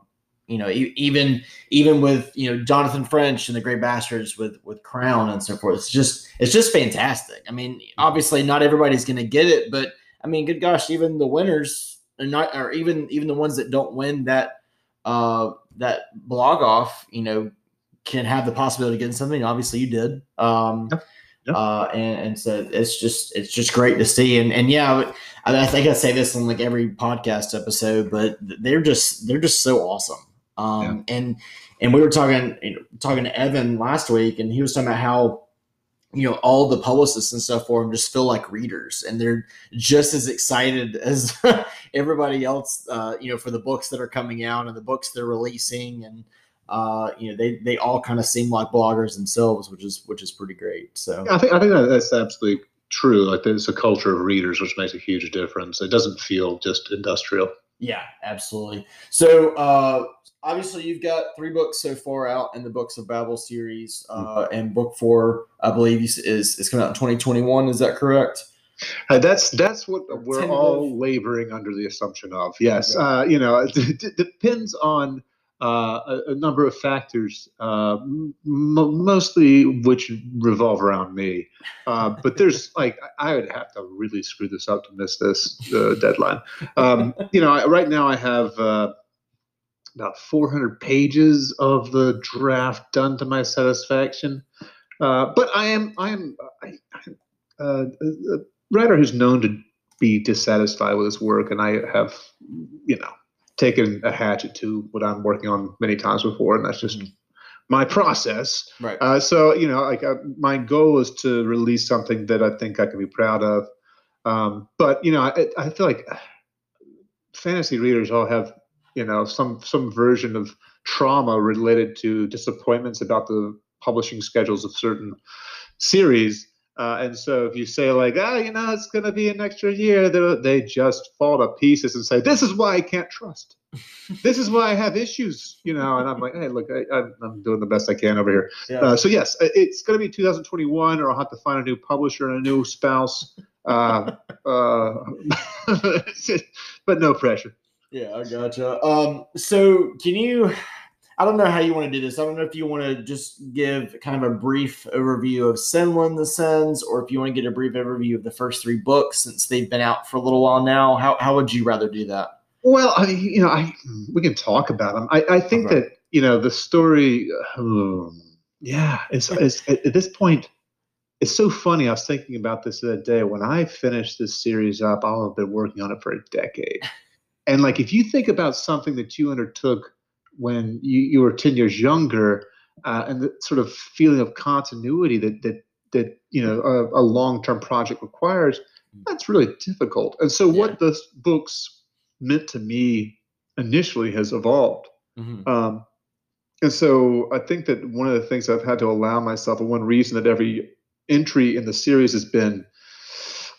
you know e- even even with you know jonathan french and the grey bastards with with crown and so forth it's just it's just fantastic. I mean obviously not everybody's going to get it but I mean, good gosh, even the winners are not, or even even the ones that don't win that uh, that blog off, you know, can have the possibility of getting something. Obviously, you did. Um, yep. Yep. Uh, and, and so it's just it's just great to see. And and yeah, I, I think I say this on like every podcast episode, but they're just they're just so awesome. Um, yeah. and and we were talking you know, talking to Evan last week, and he was talking about how you know all the publicists and stuff for them just feel like readers and they're just as excited as everybody else uh, you know for the books that are coming out and the books they're releasing and uh, you know they they all kind of seem like bloggers themselves which is which is pretty great so. Yeah, i think i think that's absolutely true like there's a culture of readers which makes a huge difference. It doesn't feel just industrial. Yeah absolutely. So uh obviously you've got three books so far out in the books of babel series uh, mm-hmm. and book four i believe is is coming out in 2021 is that correct uh, that's that's what we're all laboring under the assumption of yes uh, you know it, it depends on uh, a, a, number of factors, uh, m- mostly which revolve around me. Uh, but there's like I would have to really screw this up to miss this deadline. Um, you know, right now I have about 400 pages of the draft done to my satisfaction. Uh, but I am I am I, uh, a writer who's known to be dissatisfied with his work, and I have you know taken a hatchet to what I'm working on many times before, and that's just. Mm-hmm. My process, right? Uh, so you know, like uh, my goal is to release something that I think I can be proud of. Um, but you know, I, I feel like fantasy readers all have you know some some version of trauma related to disappointments about the publishing schedules of certain series. Uh, and so if you say like, ah, you know, it's going to be an extra year, they just fall to pieces and say, this is why I can't trust. this is why I have issues, you know. And I'm like, hey, look, I, am doing the best I can over here. Yeah. Uh, so yes, it's going to be 2021, or I'll have to find a new publisher and a new spouse. Uh, uh but no pressure. Yeah, I gotcha. Um, so can you? I don't know how you want to do this. I don't know if you want to just give kind of a brief overview of Senlin Ascends, or if you want to get a brief overview of the first three books since they've been out for a little while now. How how would you rather do that? Well, I, you know, I we can talk about them. I, I think okay. that you know the story. Um, yeah, it's, it's at this point. It's so funny. I was thinking about this the other day. When I finished this series up, I'll have been working on it for a decade And like if you think about something that you undertook when you, you were 10 years younger, uh, and the sort of feeling of continuity that that that you know a, a long-term project requires, that's really difficult. And so, yeah. what the books meant to me initially has evolved. Mm-hmm. Um, and so, I think that one of the things I've had to allow myself, and one reason that every entry in the series has been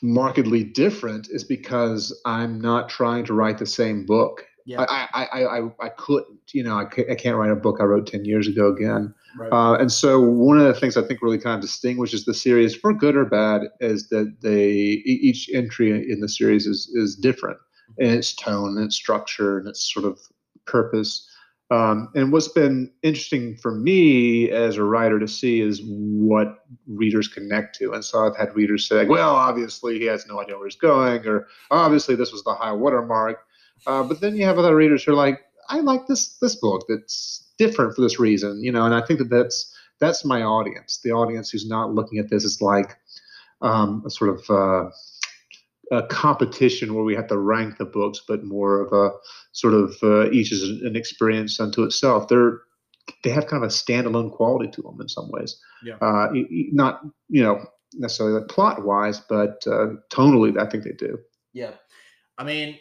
markedly different, is because I'm not trying to write the same book. Yeah. I, I, I, I, I couldn't, you know, I, I can't write a book I wrote 10 years ago again. Right. Uh, and so one of the things I think really kind of distinguishes the series for good or bad is that they, each entry in the series is, is different in its tone and its structure and its sort of purpose. Um, and what's been interesting for me as a writer to see is what readers connect to. And so I've had readers say, well, obviously he has no idea where he's going, or obviously this was the high watermark. Uh, but then you have other readers who are like, I like this this book that's different for this reason, you know. And I think that that's that's my audience. The audience who's not looking at this as like um, a sort of uh, a competition where we have to rank the books, but more of a sort of uh, each is an experience unto itself. They're they have kind of a standalone quality to them in some ways. Yeah. Uh, not you know necessarily like plot wise, but uh, tonally, I think they do. Yeah, I mean,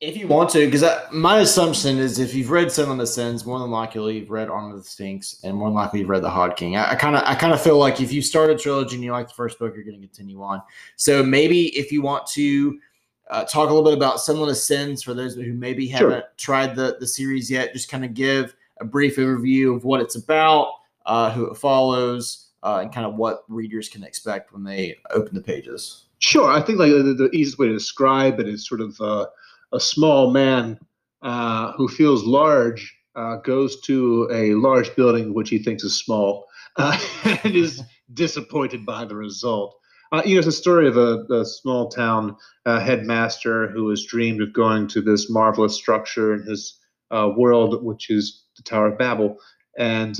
if you want to, because my assumption is if you've read Senlin Ascends, more than likely you've read Arm of the Sphinx, and more than likely you've read The Hod King. I kind of, I kind of feel like if you start a trilogy and you like the first book, you're going to continue on. So maybe if you want to uh, talk a little bit about Senlin Ascends for those who maybe haven't sure. tried the the series yet, just kind of give a brief overview of what it's about, uh, who it follows, uh, and kind of what readers can expect when they open the pages. Sure, I think like the, the easiest way to describe it is sort of uh, a small man uh, who feels large uh, goes to a large building which he thinks is small uh, and is disappointed by the result. Uh, you know, it's a story of a, a small town uh, headmaster who has dreamed of going to this marvelous structure in his uh, world, which is the Tower of Babel. And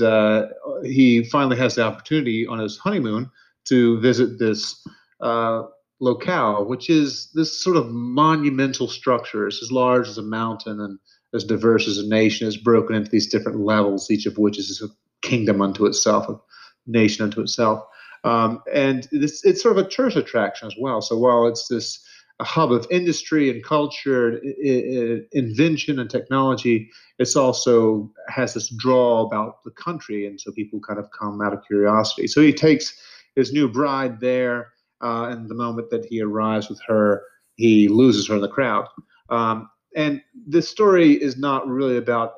he finally has the opportunity on his honeymoon to visit this locale, which is this sort of monumental structure. It's as large as a mountain and as diverse as a nation. It's broken into these different levels, each of which is a kingdom unto itself, a nation unto itself. Um, and it's sort of a tourist attraction as well. So while it's this a hub of industry and culture, and invention and technology, it's also has this draw about the country, and so people kind of come out of curiosity. So he takes his new bride there uh, and the moment that he arrives with her, he loses her in the crowd. Um, and this story is not really about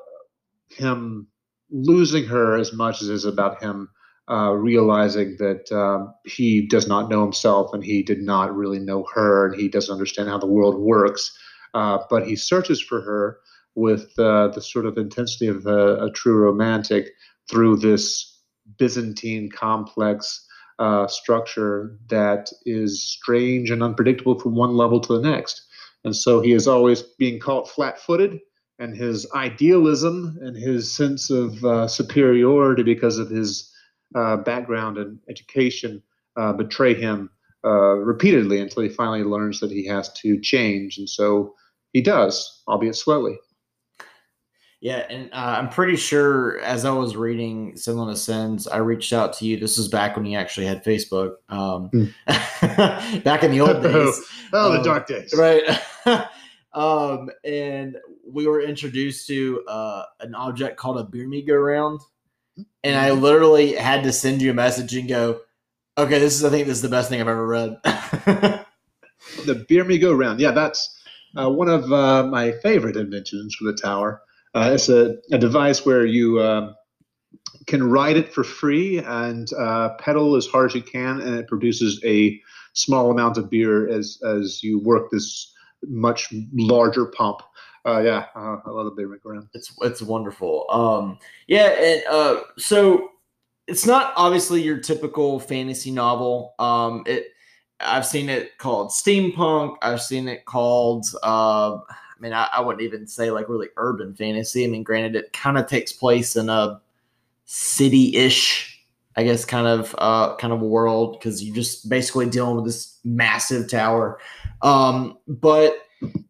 him losing her as much as it is about him uh, realizing that um, he does not know himself and he did not really know her and he doesn't understand how the world works. Uh, but he searches for her with uh, the sort of intensity of a, a, true romantic through this Byzantine complex uh, structure that is strange and unpredictable from one level to the next. And so he is always being caught flat footed, and his idealism and his sense of uh, superiority because of his uh, background and education uh, betray him uh, repeatedly until he finally learns that he has to change. And so he does, albeit slowly. Yeah, and uh, I'm pretty sure as I was reading Senlin Ascends, I reached out to you. This was back when you actually had Facebook, um, mm. back in the old days. oh, oh um, the dark days, right? um, and we were introduced to uh, an object called a beer me go round, and I literally had to send you a message and go, "Okay, this is I think this is the best thing I've ever read." the beer me go round, yeah, that's uh, one of uh, my favorite inventions for the tower. Uh, it's a, a device where you um, can ride it for free and uh, pedal as hard as you can, and it produces a small amount of beer as as you work this much larger pump. Uh, yeah, uh, I love the beer around. It's it's wonderful. Um, yeah, and uh, so it's not obviously your typical fantasy novel. Um, it I've seen it called steampunk. I've seen it called uh, mean, I, I wouldn't even say like really urban fantasy. I mean, granted, it kind of takes place in a city-ish, I guess, kind of uh, kind of a world because you're just basically dealing with this massive tower. Um, but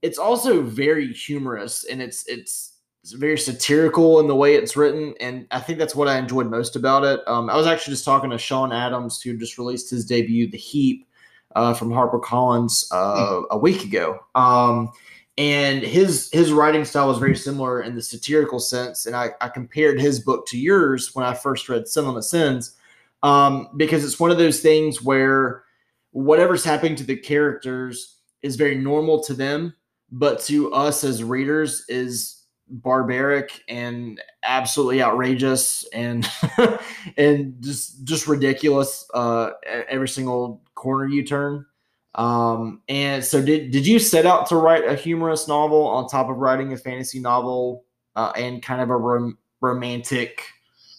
it's also very humorous and it's it's it's very satirical in the way it's written, and I think that's what I enjoyed most about it. Um, I was actually just talking to Sean Adams, who just released his debut, The Heap, uh, from HarperCollins uh, a week ago. Um, and his his writing style was very similar in the satirical sense. And I, I compared his book to yours when I first read Senlin Ascends, um, because it's one of those things where whatever's happening to the characters is very normal to them, but to us as readers is barbaric and absolutely outrageous and and just just ridiculous uh every single corner you turn um and so did did you set out to write a humorous novel on top of writing a fantasy novel uh, and kind of a rom- romantic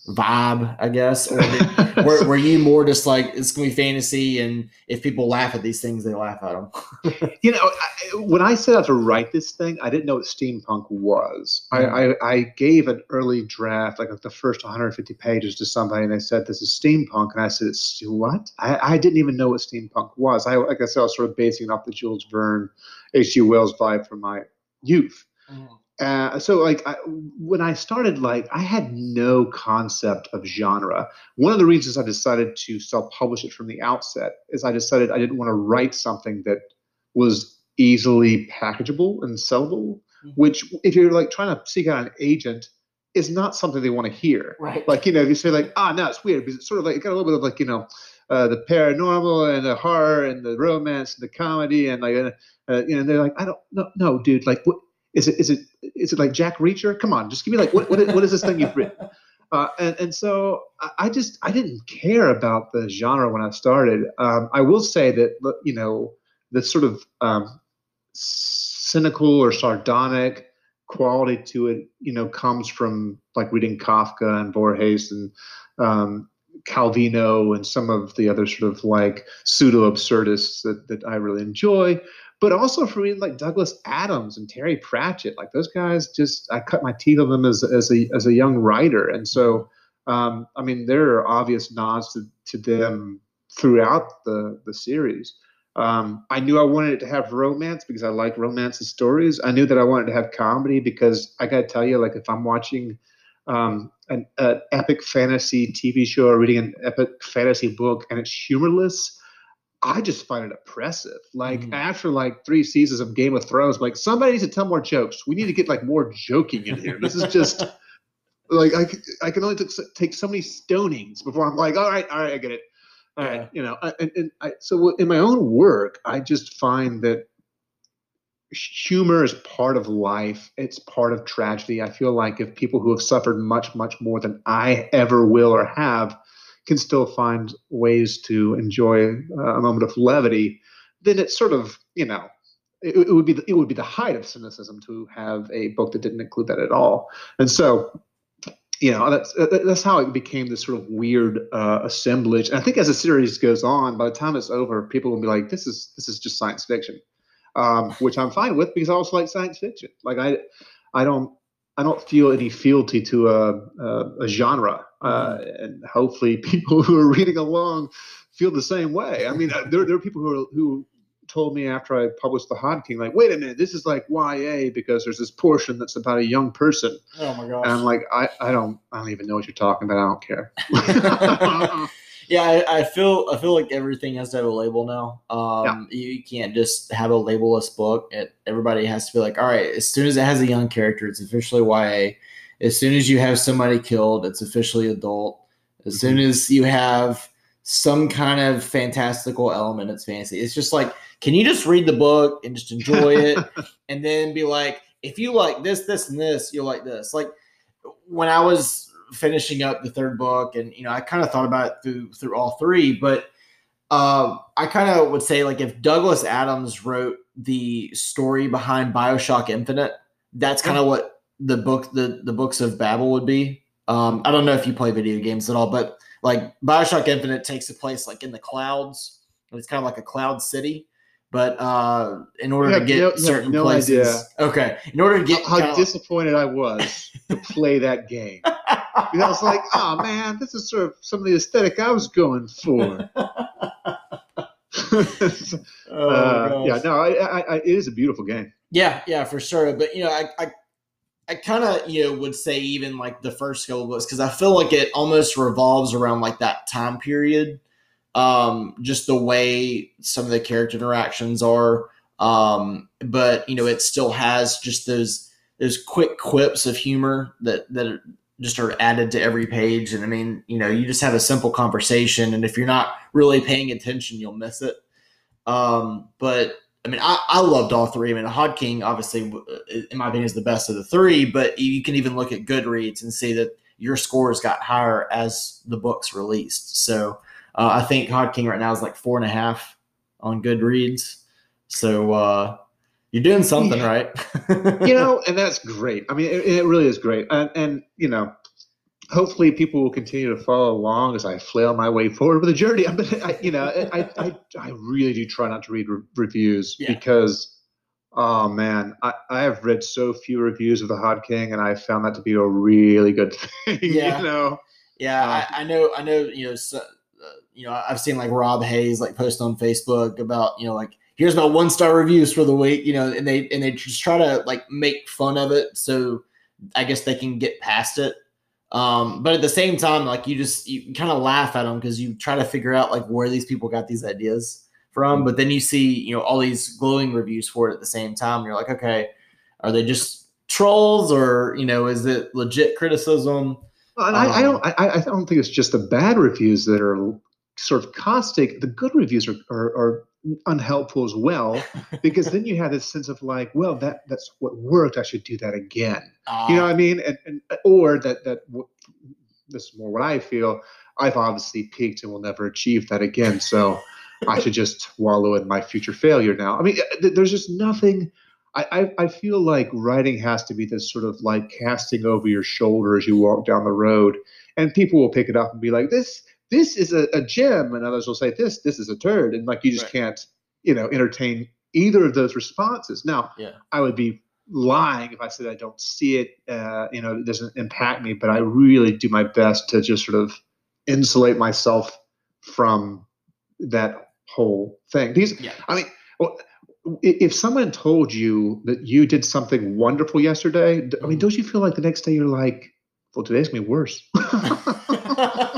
vibe, I guess? Or did, were, were you more just like it's gonna be fantasy, and if people laugh at these things, they laugh at them? you know, I, when I set out to write this thing, I didn't know what steampunk was. Mm-hmm. I, I, I gave an early draft, like the first 150 pages, to somebody, and they said this is steampunk, and I said, "It's what?" I, I didn't even know what steampunk was. I like I said, I was sort of basing it off the Jules Verne, H.G. Wells vibe from my youth. Mm-hmm. Uh, so like I, when I started, like I had no concept of genre. One of the reasons I decided to self-publish it from the outset is I decided I didn't want to write something that was easily packageable and sellable. Mm-hmm. Which, if you're like trying to seek out an agent, is not something they want to hear. Right. Like you know, if you say like, ah, no, it's weird because it's sort of like it got a little bit of like you know. Uh, the paranormal and the horror and the romance and the comedy and like uh, you know they're like I don't no no dude like what is it is it is it like Jack Reacher? Come on, just give me like what what is, what is this thing you've written? Uh, and, and so I just I didn't care about the genre when I started. Um, I will say that you know the sort of um, cynical or sardonic quality to it, you know, comes from like reading Kafka and Borges and um, Calvino and some of the other sort of like pseudo absurdists that, that I really enjoy but also for reading like Douglas Adams and Terry Pratchett. Like those guys, just I cut my teeth on them as as a as a young writer, and so um, I mean there are obvious nods to, to them throughout the the series. Um, I knew I wanted it to have romance because I like romance stories. I knew that I wanted to have comedy because I got to tell you, like if I'm watching um, an, an, epic fantasy TV show or reading an epic fantasy book and it's humorless, I just find it oppressive. Like mm. after like three seasons of Game of Thrones, like somebody needs to tell more jokes. We need to get like more joking in here. This is just like I, I can only take so many stonings before I'm like, all right, all right, I get it. All right, yeah. you know, and, and I, so in my own work, I just find that humor is part of life. It's part of tragedy. I feel like if people who have suffered much, much more than I ever will or have can still find ways to enjoy uh, a moment of levity, then it's sort of you know it, it, would be the, it would be the height of cynicism to have a book that didn't include that at all. And so you know that's that's how it became this sort of weird uh, assemblage. And I think as the series goes on, by the time it's over, people will be like, "This is this is just science fiction," um, which I'm fine with because I also like science fiction. Like I I don't I don't feel any fealty to a, a, a genre, uh, mm-hmm. and hopefully people who are reading along feel the same way. I mean, uh, there, there are people who are, who told me after I published The Hod King, like, wait a minute, this is like YA because there's this portion that's about a young person. Oh my gosh! And I'm like, I, I don't I don't even know what you're talking about. I don't care. yeah, I, I, feel I feel like everything has to have a label now. Um, yeah. you can't just have a labelless book. It, everybody has to be like, all right, as soon as it has a young character, it's officially YA. As soon as you have somebody killed, it's officially adult. As mm-hmm. soon as you have some kind of fantastical element, it's fantasy. It's just like, can you just read the book and just enjoy it, and then be like, if you like this, this, and this, you'll like this. Like when I was finishing up the third book, and you know, I kind of thought about it through through all three, but uh, I kind of would say like if Douglas Adams wrote the story behind Bioshock Infinite, that's kind of what the book the the books of Babel would be. Um, I don't know if you play video games at all, but like Bioshock Infinite takes a place like in the clouds. It's kind of like a cloud city. But uh, in order to get no, certain no, no places, idea. okay. In order to get how, how disappointed I was to play that game. I was like, oh man, this is sort of some of the aesthetic I was going for. Oh, uh, yeah, no, I, I, I, it is a beautiful game. Yeah, yeah, for sure. But you know, I I, I kind of you know would say even like the first couple books because I feel like it almost revolves around like that time period. Um, just the way some of the character interactions are. Um, but you know, it still has just those those quick quips of humor that that are, just are added to every page. And I mean, you know, you just have a simple conversation, and if you're not really paying attention, you'll miss it. Um, but I mean, I, I loved all three. I mean, Hod King, obviously, in my opinion, is the best of the three. But you can even look at Goodreads and see that your scores got higher as the books released. So uh, I think Hod King right now is like four and a half on Goodreads. So uh, you're doing something Yeah. right. you know, and that's great. I mean, it, it really is great. And, and, you know, hopefully people will continue to follow along as I flail my way forward with the journey. But, I, you know, I, I, I really do try not to read re- reviews Yeah. because, oh man, I, I have read so few reviews of the Hod King and I found that to be a really good thing. Yeah. You know, Yeah, Um, I, I know. I know. You know. So, uh, you know, I've seen like Rob Hayes like post on Facebook about you know like here's my one star reviews for the week. You know, and they and they just try to like make fun of it, so I guess they can get past it. Um, but at the same time, like you just you kind of laugh at them because you try to figure out like where these people got these ideas from. But then you see you know all these glowing reviews for it at the same time. You're like, okay, are they just trolls or you know is it legit criticism? Well, and I, I Um, don't. I, I don't think it's just the bad reviews that are sort of caustic. The good reviews are, are, are unhelpful as well, because then you have this sense of like, well, that that's what worked. I should do that again. You know ah. what I mean? And, and uh, or that that this is more what I feel. I've obviously peaked and will never achieve that again. So I should just wallow in my future failure now. I mean, uh, th- there's just nothing. I, I, I feel like writing has to be this sort of like casting over your shoulder as you walk down the road, and people will pick it up and be like, "This this is a, a gem," and others will say, "This this is a turd," and like you just Right. can't, you know, entertain either of those responses. Now, Yeah. I would be lying if I said I don't see it. Uh, you know, it doesn't impact me, but I really do my best to just sort of insulate myself from that whole thing. These, Yeah. I mean, well, if someone told you that you did something wonderful yesterday, I mean, Mhm. don't you feel like the next day you're like, well, today's gonna be worse?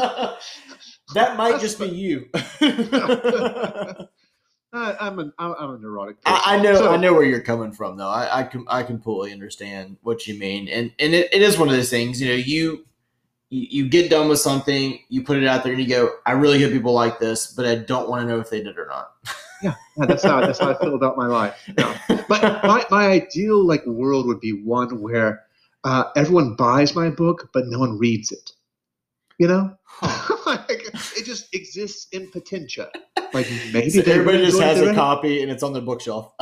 that might just be you. I, I'm a I'm a neurotic. Person. I, I know, So- I know where you're coming from, though. I, I can, I completely understand what you mean, and and it, it is one of those things. You know, you, you you get done with something, you put it out there, and you go, "I really hope people like this, but I don't want to know if they did or not." Yeah, that's how that's how I feel about my life. But my, my ideal like world would be one where uh, everyone buys my book, but no one reads it. You know, like, it just exists in potentia. Like maybe So everybody just has a copy, and it's on their bookshelf.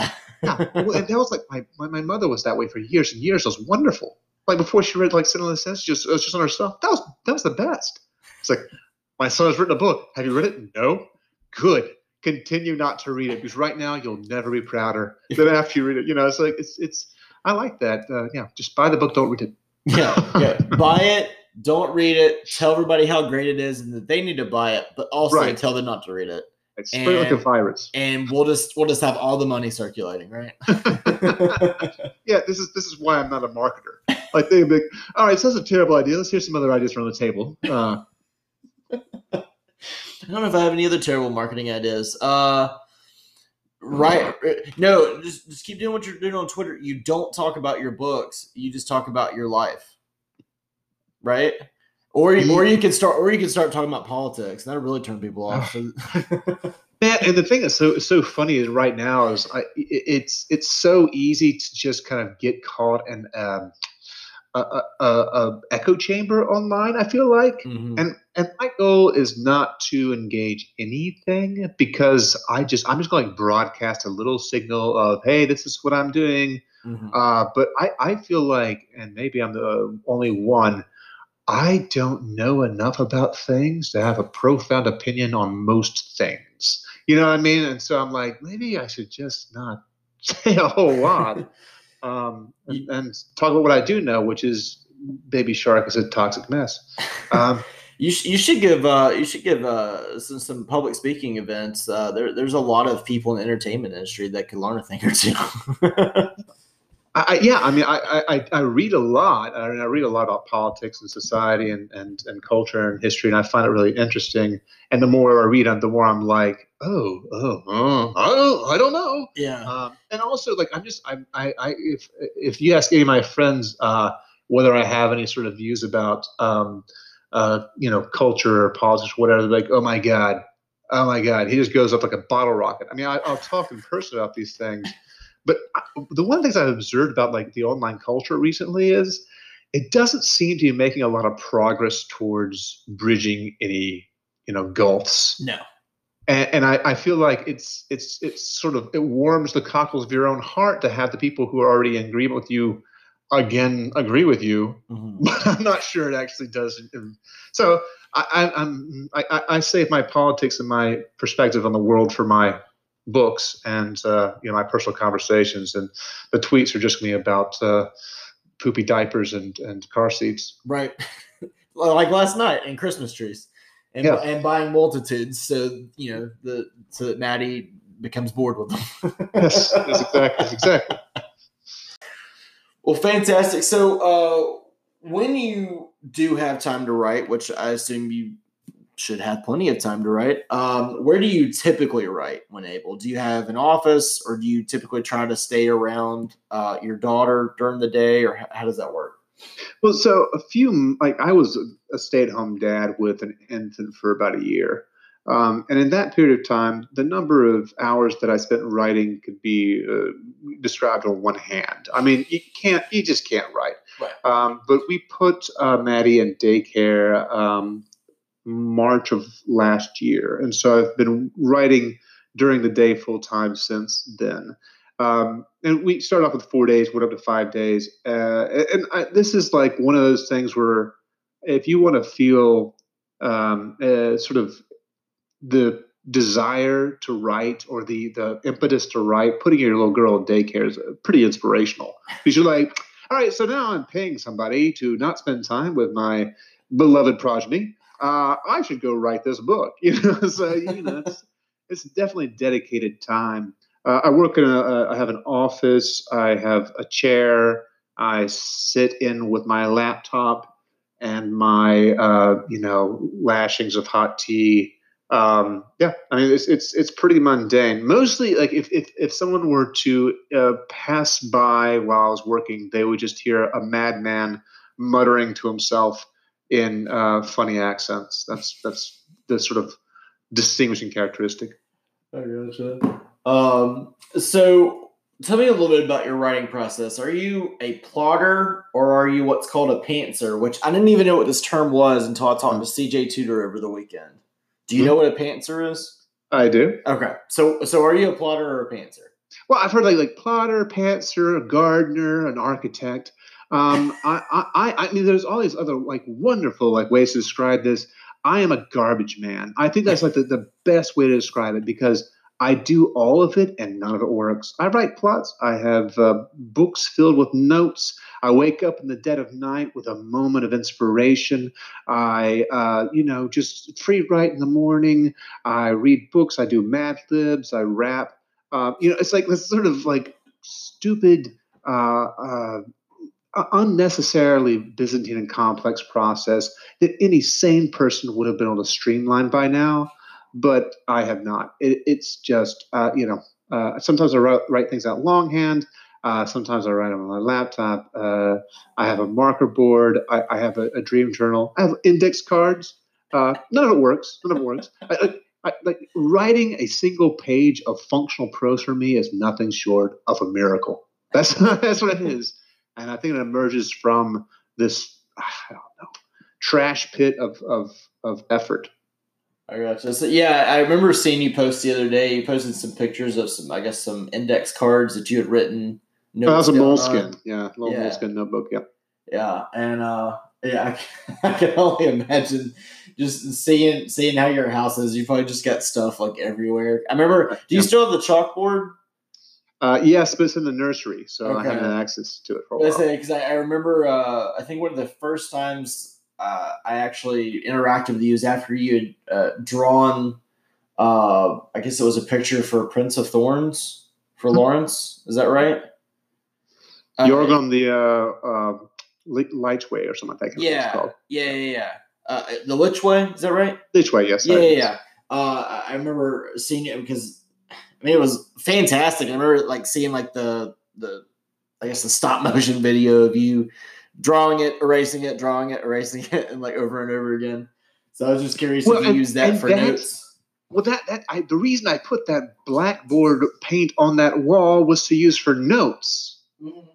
Yeah, well, and that was like my, my my mother was that way for years and years. It was wonderful. Like before she read like Senlin Ascends, just it was just on her stuff. That was that was the best. It's like my son has written a book. Have you read it? No. Good. Continue not to read it because right now you'll never be prouder than after you read it. You know, it's like it's it's. I like that. Uh, yeah, just buy the book. Don't read it. yeah, yeah. Buy it. Don't read it. Tell everybody how great it is, and that they need to buy it, but also Right. tell them not to read it. It's it like a And- virus. And we'll just we'll just have all the money circulating, right? yeah, this is this is why I'm not a marketer. Like they'd be like, all right, so that's a terrible idea. Let's hear some other ideas from the table. Uh, I don't know if I have any other terrible marketing ideas. Uh, right? No, just just keep doing what you're doing on Twitter. You don't talk about your books. You just talk about your life, right? Or you, or you can start or you can start talking about politics. That'll really turn people off. Man, and the thing that's so so funny is right now is I, it's it's so easy to just kind of get caught in um, a, a, a, echo chamber online. I feel like, Mhm. and and my goal is not to engage anything because I just I'm just going to broadcast a little signal of hey, this is what I'm doing. Mhm. Uh, but I I feel like, and maybe I'm the only one. I don't know enough about things to have a profound opinion on most things. You know what I mean? And so I'm like, maybe I should just not say a whole lot um, and, and talk about what I do know, which is Baby Shark is a toxic mess. Um, You, sh- you should give uh, you should give uh, some, some public speaking events. Uh, there, there's a lot of people in the entertainment industry that could learn a thing or two. I, yeah, I mean, I, I, I read a lot. I, mean, I read a lot about politics and society and, and, and culture and history, and I find it really interesting. And the more I read, the more I'm like, oh, oh, oh I don't, I don't know. Yeah. Um, and also, like, I'm just, I, I, I, if if you ask any of my friends uh, whether I have any sort of views about, um, uh, you know, culture or politics, or whatever, like, oh my god, oh my god, he just goes up like a bottle rocket. I mean, I, I'll talk in person about these things but the one of the things I've observed about like the online culture recently is it doesn't seem to be making a lot of progress towards bridging any you know gulfs. No. And, and I, I feel like it's it's it's sort of it warms the cockles of your own heart to have the people who are already in agreement with you again agree with you, mm-hmm. but I'm not sure it actually does. So I, I'm I, I save my politics and my perspective on the world for my books and uh, you know my personal conversations, and the tweets are just be about uh, poopy diapers and and car seats. Right, like last night and Christmas trees, and yeah. and buying multitudes. So you know the so that Maddie becomes bored with them. yes, that's exactly that's exactly. Well, fantastic. So, uh, when you do have time to write, which I assume you should have plenty of time to write. Um, where do you typically write when able? Do you have an office, or do you typically try to stay around uh, your daughter during the day, or how, how does that work? Well, so a few like I was a stay-at-home dad with an infant for about a year, um, and in that period of time, the number of hours that I spent writing could be uh, described on one hand. I mean, you can't, you just can't write. Right. Um, but we put uh, Maddie in daycare um, March of last year. And so I've been writing during the day full time since then. Um, and we started off with four days, went up to five days. Uh, and I, this is like one of those things where if you want to feel um, uh, sort of the desire to write or the the impetus to write, putting your little girl in daycare is pretty inspirational because you're like, all right, so now I'm paying somebody to not spend time with my beloved progeny uh, I should go write this book. You know, so you know, it's, it's definitely dedicated time. Uh, I work in a, a, I have an office. I have a chair. I sit in with my laptop and my, uh, you know, lashings of hot tea. Um, yeah, I mean, it's it's it's pretty mundane. Mostly, like if if if someone were to uh, pass by while I was working, they would just hear a madman muttering to himself in uh, funny accents. That's that's the sort of distinguishing characteristic. I gotcha. Um, so tell me a little bit about your writing process. Are you a plotter or are you what's called a pantser? Which I didn't even know what this term was until I talked to CJ Tudor over the weekend. Do you mm-hmm. know what a pantser is? I do. Okay. So so are you a plotter or a pantser? Well, I've heard like like plotter, pantser, a gardener, an architect. Um, I, I, I mean, there's all these other like wonderful like ways to describe this. I am a garbage man. I think that's like the, the best way to describe it because I do all of it and none of it works. I write plots. I have uh, books filled with notes. I wake up in the dead of night with a moment of inspiration. I, uh, you know, just free write in the morning. I read books. I do Mad Libs. I rap. Uh, you know, it's like this sort of like stupid uh, uh, unnecessarily Byzantine and complex process that any sane person would have been able to streamline by now, but I have not. It, it's just, uh, you know, uh, sometimes I write, write, things out longhand. Uh, sometimes I write them on my laptop. Uh, I have a marker board. I, I have a, a, dream journal. I have index cards. Uh, none of it works. None of it works. I, I, like writing a single page of functional prose for me is nothing short of a miracle. That's that's what it is and I think it emerges from this I don't know trash pit of of of effort. I gotcha. So, yeah, I remember seeing you post the other day. You posted some pictures of some, I guess, some index cards that you had written. That was a moleskin. On. Yeah, little yeah. moleskin notebook. Yeah. Yeah, and uh, yeah, I, I can only imagine just seeing seeing how your house is. You probably just got stuff like everywhere. I remember. Do you yeah. still have the chalkboard? Uh, yes, but it's in the nursery, so okay. I haven't had access to it for a while. Because I, I, remember, uh, I think one of the first times uh, I actually interacted with you was after you had uh, drawn. Uh, I guess it was a picture for Prince of Thorns for Hmm. Lawrence. Is that right? Yorgon the uh, uh, Li- or something like that. Yeah, called. yeah, yeah, yeah. Uh, the Lich Way, is that right? Lichway, yes. Yeah, I- yeah, yeah. Uh, I remember seeing it because I mean it was fantastic. I remember like seeing like the the I guess the stop motion video of you drawing it, erasing it, drawing it, erasing it, and like over and over again. So I was just curious Well, if you and- use that for notes. Well, that that I, the reason I put that blackboard paint on that wall was to use for notes, mm-hmm.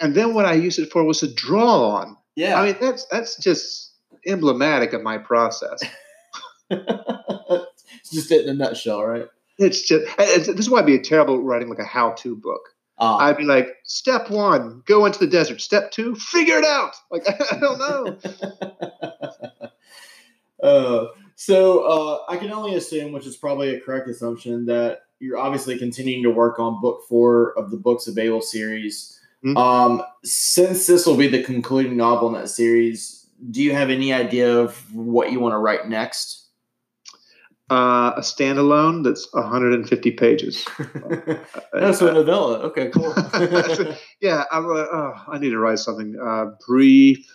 and then what I used it for was to draw on. Yeah, I mean, that's that's just emblematic of my process. it's just it in a nutshell, right? It's just it's- this is why I'd be terrible writing like a how-to book. Uh, I'd be like, step one, go into the desert. Step two, figure it out. Like I don't know. uh, so uh, I can only assume, which is probably a correct assumption, that you're obviously continuing to work on book four of the Books of Babel series. Mhm. Um, since this will be the concluding novel in that series, do you have any idea of what you want to write next? Uh, a standalone that's 150 pages. that's so a novella. Okay, cool. yeah, I'm, uh, oh, I need to write something uh, brief,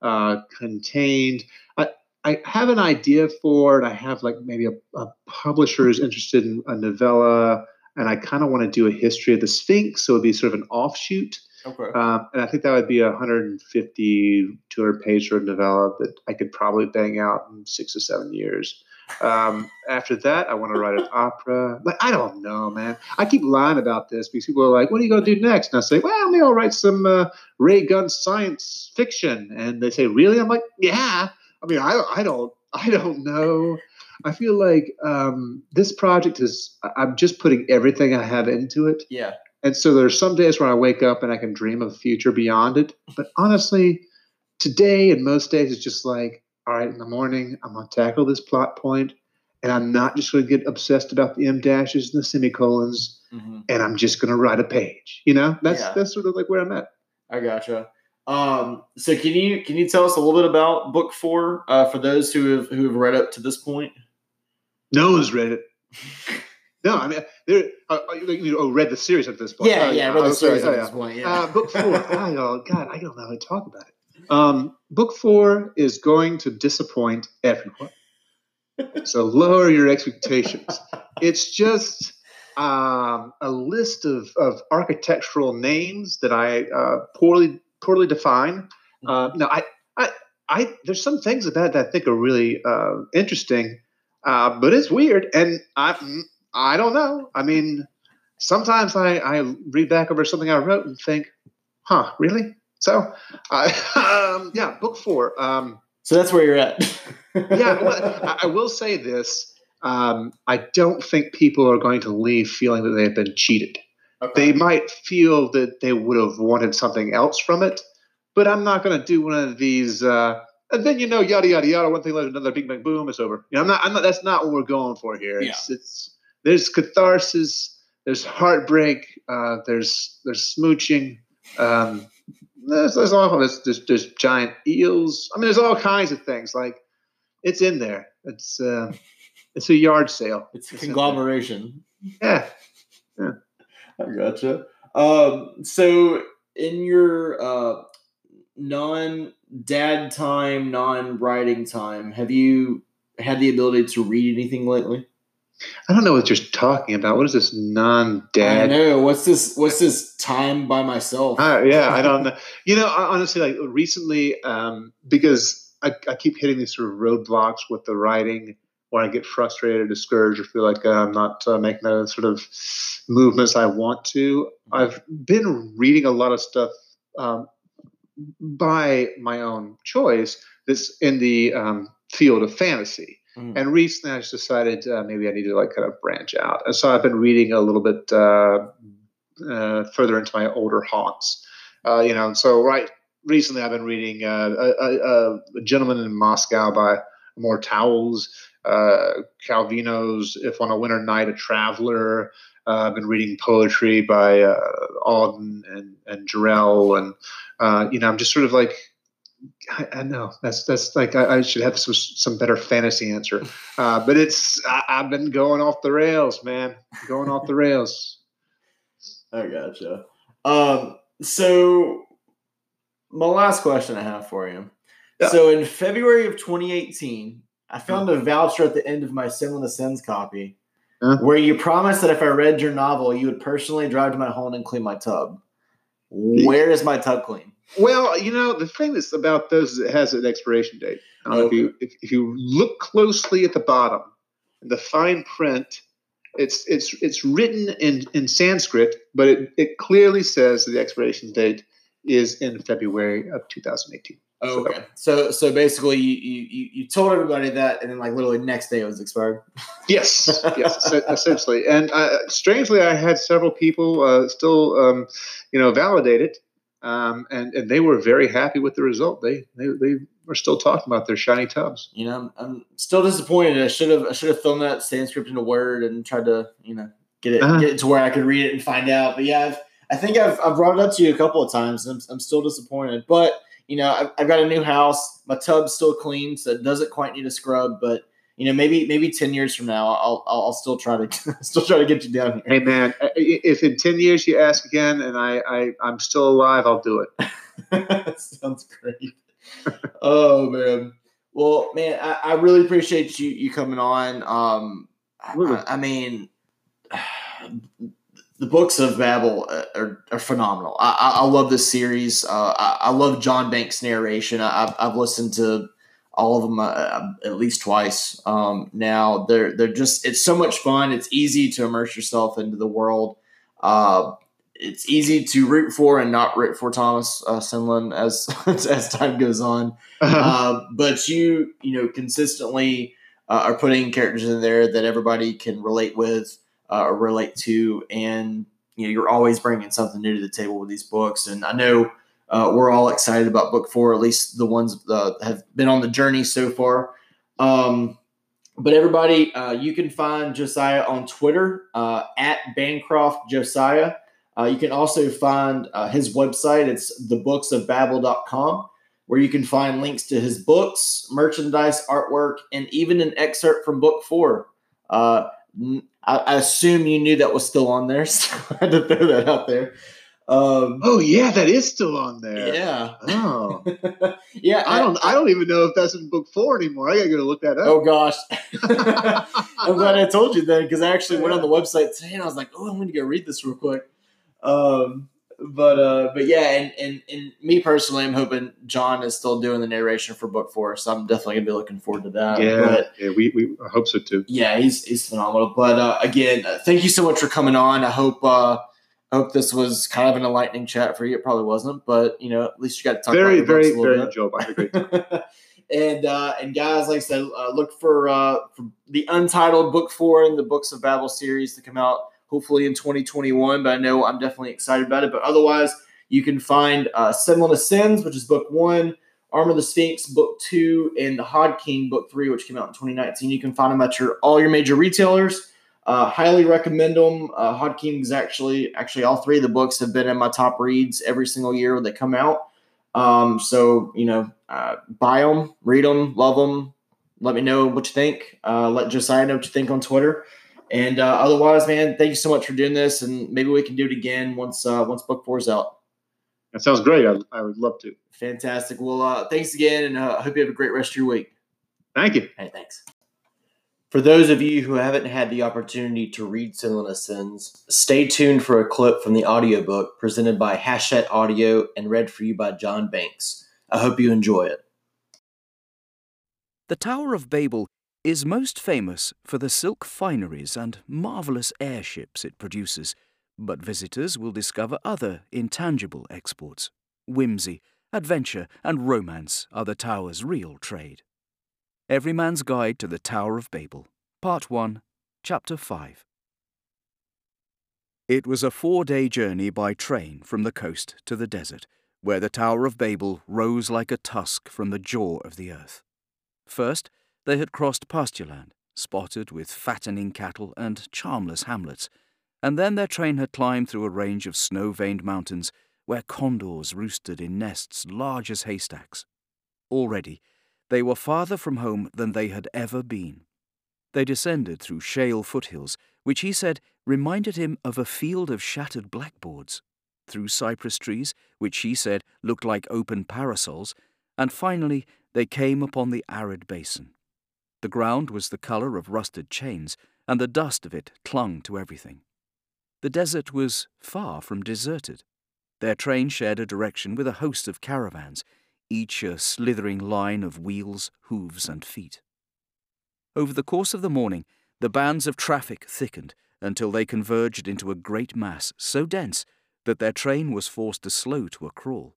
uh, contained. I, I have an idea for it. I have like maybe a, a publisher who's interested in a novella, and I kind of want to do a history of the Sphinx, so it'd be sort of an offshoot. okay. Um, and I think that would be a 150, 200 page sort of novella that I could probably bang out in six or seven years. Um, after that, I want to write an opera. Like, I don't know, man. I keep lying about this because people are like, what are you going to do next? And I say, well, maybe I'll write some uh, ray gun science fiction. And they say, really? I'm like, yeah. I mean, I, I don't, I don't know. I feel like um, this project is, I'm just putting everything I have into it. yeah. And so there's some days where I wake up and I can dream of a future beyond it. But honestly, today and most days it's just like, all right, in the morning, I'm going to tackle this plot point, and I'm not just going to get obsessed about the M dashes and the semicolons, Mhm. and I'm just going to write a page. You know, that's Yeah. that's sort of like where I'm at. I gotcha. Um, so can you can you tell us a little bit about book four uh, for those who have who have read up to this point? No one's read it. No, I mean, there. Uh, uh, you know, oh, read the series at this point. Yeah, Oh, yeah, read the oh, series at Oh, this point. Yeah, Uh, book four. I don't, God, I don't know how to talk about it. Um, book four is going to disappoint everyone. So lower your expectations. It's just um, a list of, of architectural names that I uh, poorly poorly define. Uh, no, I, I, I, there's some things about it that I think are really uh, interesting, uh, but it's weird, and I, I don't know. I mean, sometimes I, I read back over something I wrote and think, huh, really? So, I, um, yeah, book four. Um, so that's where you're at. yeah, well, I, I will say this. Um, I don't think people are going to leave feeling that they've been cheated. Okay. They might feel that they would have wanted something else from it, but I'm not going to do one of these. Uh, and then you know, yada yada yada. One thing led to another. Big bang boom. It's over. You know, I'm not. I'm not. That's not what we're going for here. It's, it's there's catharsis. There's heartbreak. Uh, there's there's smooching. Um, there's there's all there's, there's there's giant eels. I mean, there's all kinds of things. Like it's in there. It's uh, it's a yard sale. it's there. conglomeration. Yeah. I gotcha. Um, so in your uh, non dad time, non writing time, have you had the ability to read anything lately? I don't know what you're talking about. What is this non-dad? I know. What's this? What's this time by myself? Uh, yeah, I don't know. You know, I- honestly, like recently, um, because I, I keep hitting these sort of roadblocks with the writing, where I get frustrated or discouraged, or feel like uh, I'm not uh, making the sort of movements I want to. I've been reading a lot of stuff um, by my own choice that's in the um, field of fantasy. Mhm. And recently, I just decided uh, maybe I need to like kind of branch out, and so I've been reading a little bit uh, uh, further into my older haunts. Uh, you know, so right recently, I've been reading uh, a, a, a gentleman in Moscow by Amor Towles, uh, Calvino's "If on a Winter Night, a Traveler." I've been reading poetry by Auden and and Jarrell, and you know, I'm just sort of like I, I know that's that's like I, I, should have some, some better fantasy answer, uh, but it's I, have been going off the rails, man, going off the rails. I gotcha. Um, so my last question I have for you. Yeah. So in February of 2018, I found a voucher at the end of my Senlin Ascends copy huh? where you promised that if I read your novel, you would personally drive to my home and clean my tub. Where is my tub clean? Well, you know, the thing that's about those is it has an expiration date. if you if, if you look closely at the bottom, the fine print, it's it's it's written in, in Sanskrit, but it, it clearly says the expiration date is in February of 2018. Oh, okay. So so basically, you, you you told everybody that, and then like literally next day it was expired. yes, yes, essentially. And uh, strangely, I had several people uh, still, um, you know, validate it, um, and and they were very happy with the result. They they they were still talking about their shiny tubs. You know, I'm, I'm still disappointed. I should have I should have filmed that Sanskrit into Word and tried to you know get it uh-huh. get it to where I could read it and find out. But yeah, I've, I think I've I've brought it up to you a couple of times. I'm I'm still disappointed, but you know, I've, I've got a new house. My tub's still clean, so it doesn't quite need a scrub. But you know, maybe maybe ten years from now, I'll I'll, I'll still try to still try to get you down here. Hey man, if in ten years you ask again and I, I I'm still alive, I'll do it. Sounds great. oh man. Well, man, I, I, really appreciate you you coming on. Um, I, I mean, the books of Babel uh, are, are phenomenal. I, I, love this series. Uh, I, I, love John Banks' narration. I, have I've listened to all of them uh, at least twice um, now. They're they're just it's so much fun. It's easy to immerse yourself into the world. Uh, it's easy to root for and not root for Thomas uh, Senlin as as time goes on. Uh-huh. Uh, but you you know consistently uh, are putting characters in there that everybody can relate with uh, or relate to, and you know you're always bringing something new to the table with these books. And I know uh, we're all excited about book four, at least the ones that have been on the journey so far. Um, but everybody, uh, you can find Josiah on Twitter uh, at Bancroft Josiah. Uh, you can also find uh, his website. It's thebooksofbabel.com, where you can find links to his books, merchandise, artwork, and even an excerpt from book four. Uh, I, I, assume you knew that was still on there, so I had to throw that out there. Um, oh yeah, that is still on there. Yeah. Oh. yeah. I, I, don't. I don't even know if that's in book four anymore. I gotta go look that up. Oh gosh. I'm glad I told you that because I actually went on the website today and I was like, oh, I'm going to go read this real quick. Um, but uh, but yeah, and, and and me personally, I'm hoping John is still doing the narration for book four, so I'm definitely gonna be looking forward to that. Yeah, but, yeah, we, we I hope so too. Yeah, he's he's phenomenal. But uh, again, thank you so much for coming on. I hope uh, I hope this was kind of an enlightening chat for you. It probably wasn't, but you know, at least you got to talk very, about very, very enjoyable. great and uh, and guys, like I said, uh, look for uh, for the untitled book four in the Books of Babel series to come out hopefully in 2021. But I know I'm definitely excited about it. But otherwise, you can find uh, Senlin Ascends, which is book one, Arm of the Sphinx, book two, and the Hod King, book three, which came out in 2019. You can find them at your all your major retailers. Uh, highly recommend them. Uh, Hod Kings actually, actually, all three of the books have been in my top reads every single year they come out. Um, so you know, uh, buy them, read them, love them. Let me know what you think. Uh, let Josiah know what you think on Twitter. And uh, otherwise, man, thank you so much for doing this, and maybe we can do it again once uh, once book four is out. That sounds great. I, I would love to. Fantastic. Well, uh, thanks again, and uh, I hope you have a great rest of your week. Thank you. Hey, thanks. For those of you who haven't had the opportunity to read Senlin Ascends, stay tuned for a clip from the audiobook presented by Hachette Audio and read for you by John Banks. I hope you enjoy it. The Tower of Babel is most famous for the silk fineries and marvellous airships it produces, but visitors will discover other intangible exports. Whimsy, adventure, and romance are the tower's real trade. Every Man's Guide to the Tower of Babel, Part 1, Chapter 5. It was a four day journey by train from the coast to the desert, where the Tower of Babel rose like a tusk from the jaw of the earth. First, they had crossed pastureland, spotted with fattening cattle and charmless hamlets, and then their train had climbed through a range of snow veined mountains where condors roosted in nests large as haystacks. Already, they were farther from home than they had ever been. They descended through shale foothills, which he said reminded him of a field of shattered blackboards, through cypress trees, which he said looked like open parasols, and finally they came upon the arid basin. The ground was the colour of rusted chains, and the dust of it clung to everything. The desert was far from deserted. Their train shared a direction with a host of caravans, each a slithering line of wheels, hooves, and feet. Over the course of the morning, the bands of traffic thickened until they converged into a great mass so dense that their train was forced to slow to a crawl.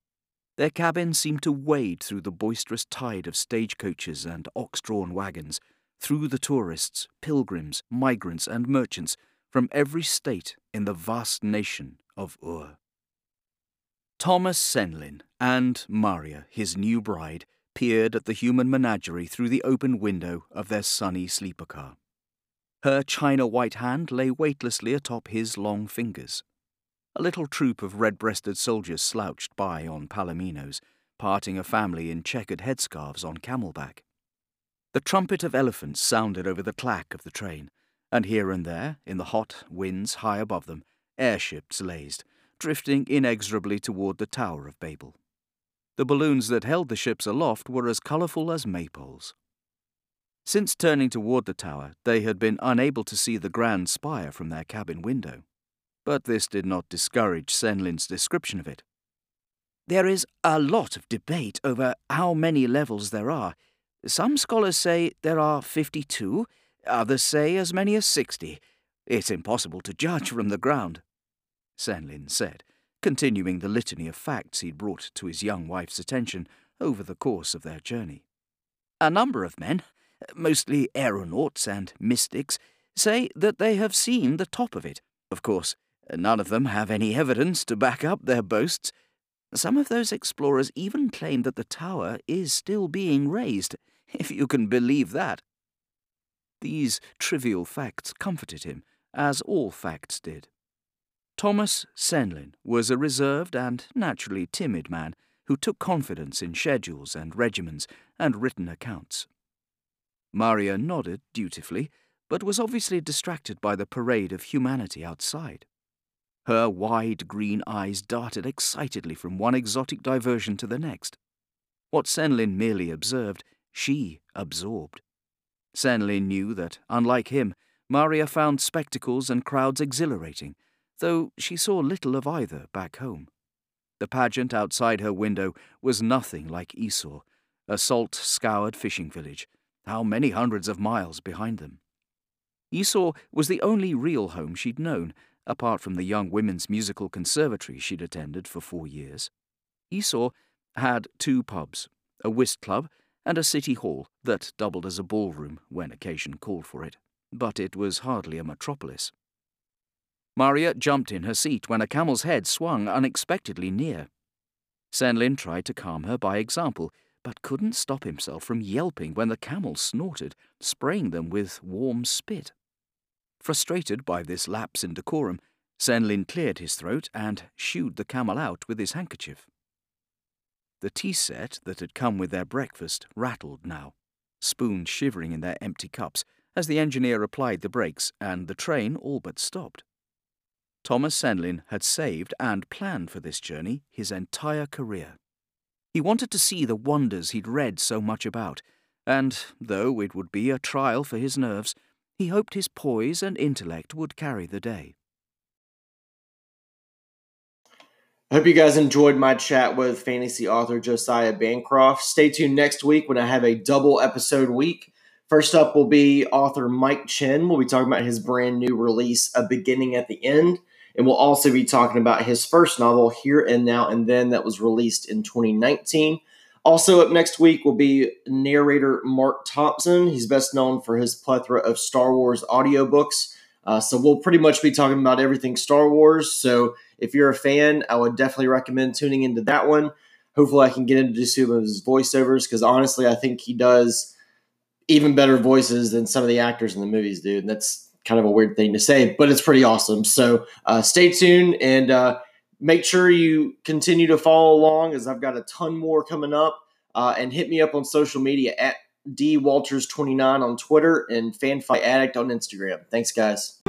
Their cabin seemed to wade through the boisterous tide of stagecoaches and ox drawn wagons, through the tourists, pilgrims, migrants, and merchants from every state in the vast nation of Ur. Thomas Senlin and Maria, his new bride, peered at the human menagerie through the open window of their sunny sleeper car. Her china white hand lay weightlessly atop his long fingers. A little troop of red breasted soldiers slouched by on palominos, parting a family in checkered headscarves on camelback. The trumpet of elephants sounded over the clack of the train, and here and there, in the hot winds high above them, airships lazed, drifting inexorably toward the Tower of Babel. The balloons that held the ships aloft were as colourful as maypoles. Since turning toward the tower, they had been unable to see the grand spire from their cabin window. But this did not discourage Senlin's description of it. There is a lot of debate over how many levels there are. Some scholars say there are 52, others say as many as 60. It's impossible to judge from the ground. Senlin said, continuing the litany of facts he'd brought to his young wife's attention over the course of their journey. A number of men, mostly aeronauts and mystics, say that they have seen the top of it. Of course, none of them have any evidence to back up their boasts. Some of those explorers even claim that the tower is still being raised, if you can believe that. These trivial facts comforted him, as all facts did. Thomas Senlin was a reserved and naturally timid man who took confidence in schedules and regimens and written accounts. Maria nodded dutifully, but was obviously distracted by the parade of humanity outside. Her wide green eyes darted excitedly from one exotic diversion to the next. What Senlin merely observed, she absorbed. Senlin knew that, unlike him, Maria found spectacles and crowds exhilarating though she saw little of either back home. The pageant outside her window was nothing like Isaugh, a salt scoured fishing village, how many hundreds of miles behind them. Isaugh was the only real home she'd known, apart from the young women's musical conservatory she'd attended for four years. Isaugh had two pubs, a whist club, and a city hall that doubled as a ballroom when occasion called for it, but it was hardly a metropolis. Maria jumped in her seat when a camel's head swung unexpectedly near. Senlin tried to calm her by example, but couldn't stop himself from yelping when the camel snorted, spraying them with warm spit. Frustrated by this lapse in decorum, Senlin cleared his throat and shooed the camel out with his handkerchief. The tea set that had come with their breakfast rattled now, spoons shivering in their empty cups as the engineer applied the brakes and the train all but stopped. Thomas Senlin had saved and planned for this journey his entire career. He wanted to see the wonders he'd read so much about, and, though it would be a trial for his nerves, he hoped his poise and intellect would carry the day. I hope you guys enjoyed my chat with fantasy author Josiah Bancroft. Stay tuned next week when I have a double episode week. First up will be author Mike Chen. We'll be talking about his brand new release, A Beginning at the End. And we'll also be talking about his first novel, Here and Now and Then, that was released in 2019. Also, up next week will be narrator Marc Thompson. He's best known for his plethora of Star Wars audiobooks. Uh, so, we'll pretty much be talking about everything Star Wars. So, if you're a fan, I would definitely recommend tuning into that one. Hopefully, I can get into some of his voiceovers because honestly, I think he does even better voices than some of the actors in the movies do. And that's kind of a weird thing to say, but it's pretty awesome. So uh, stay tuned and uh, make sure you continue to follow along as I've got a ton more coming up. Uh, and hit me up on social media at dwalters29 on Twitter and FanFiAddict on Instagram. Thanks, guys.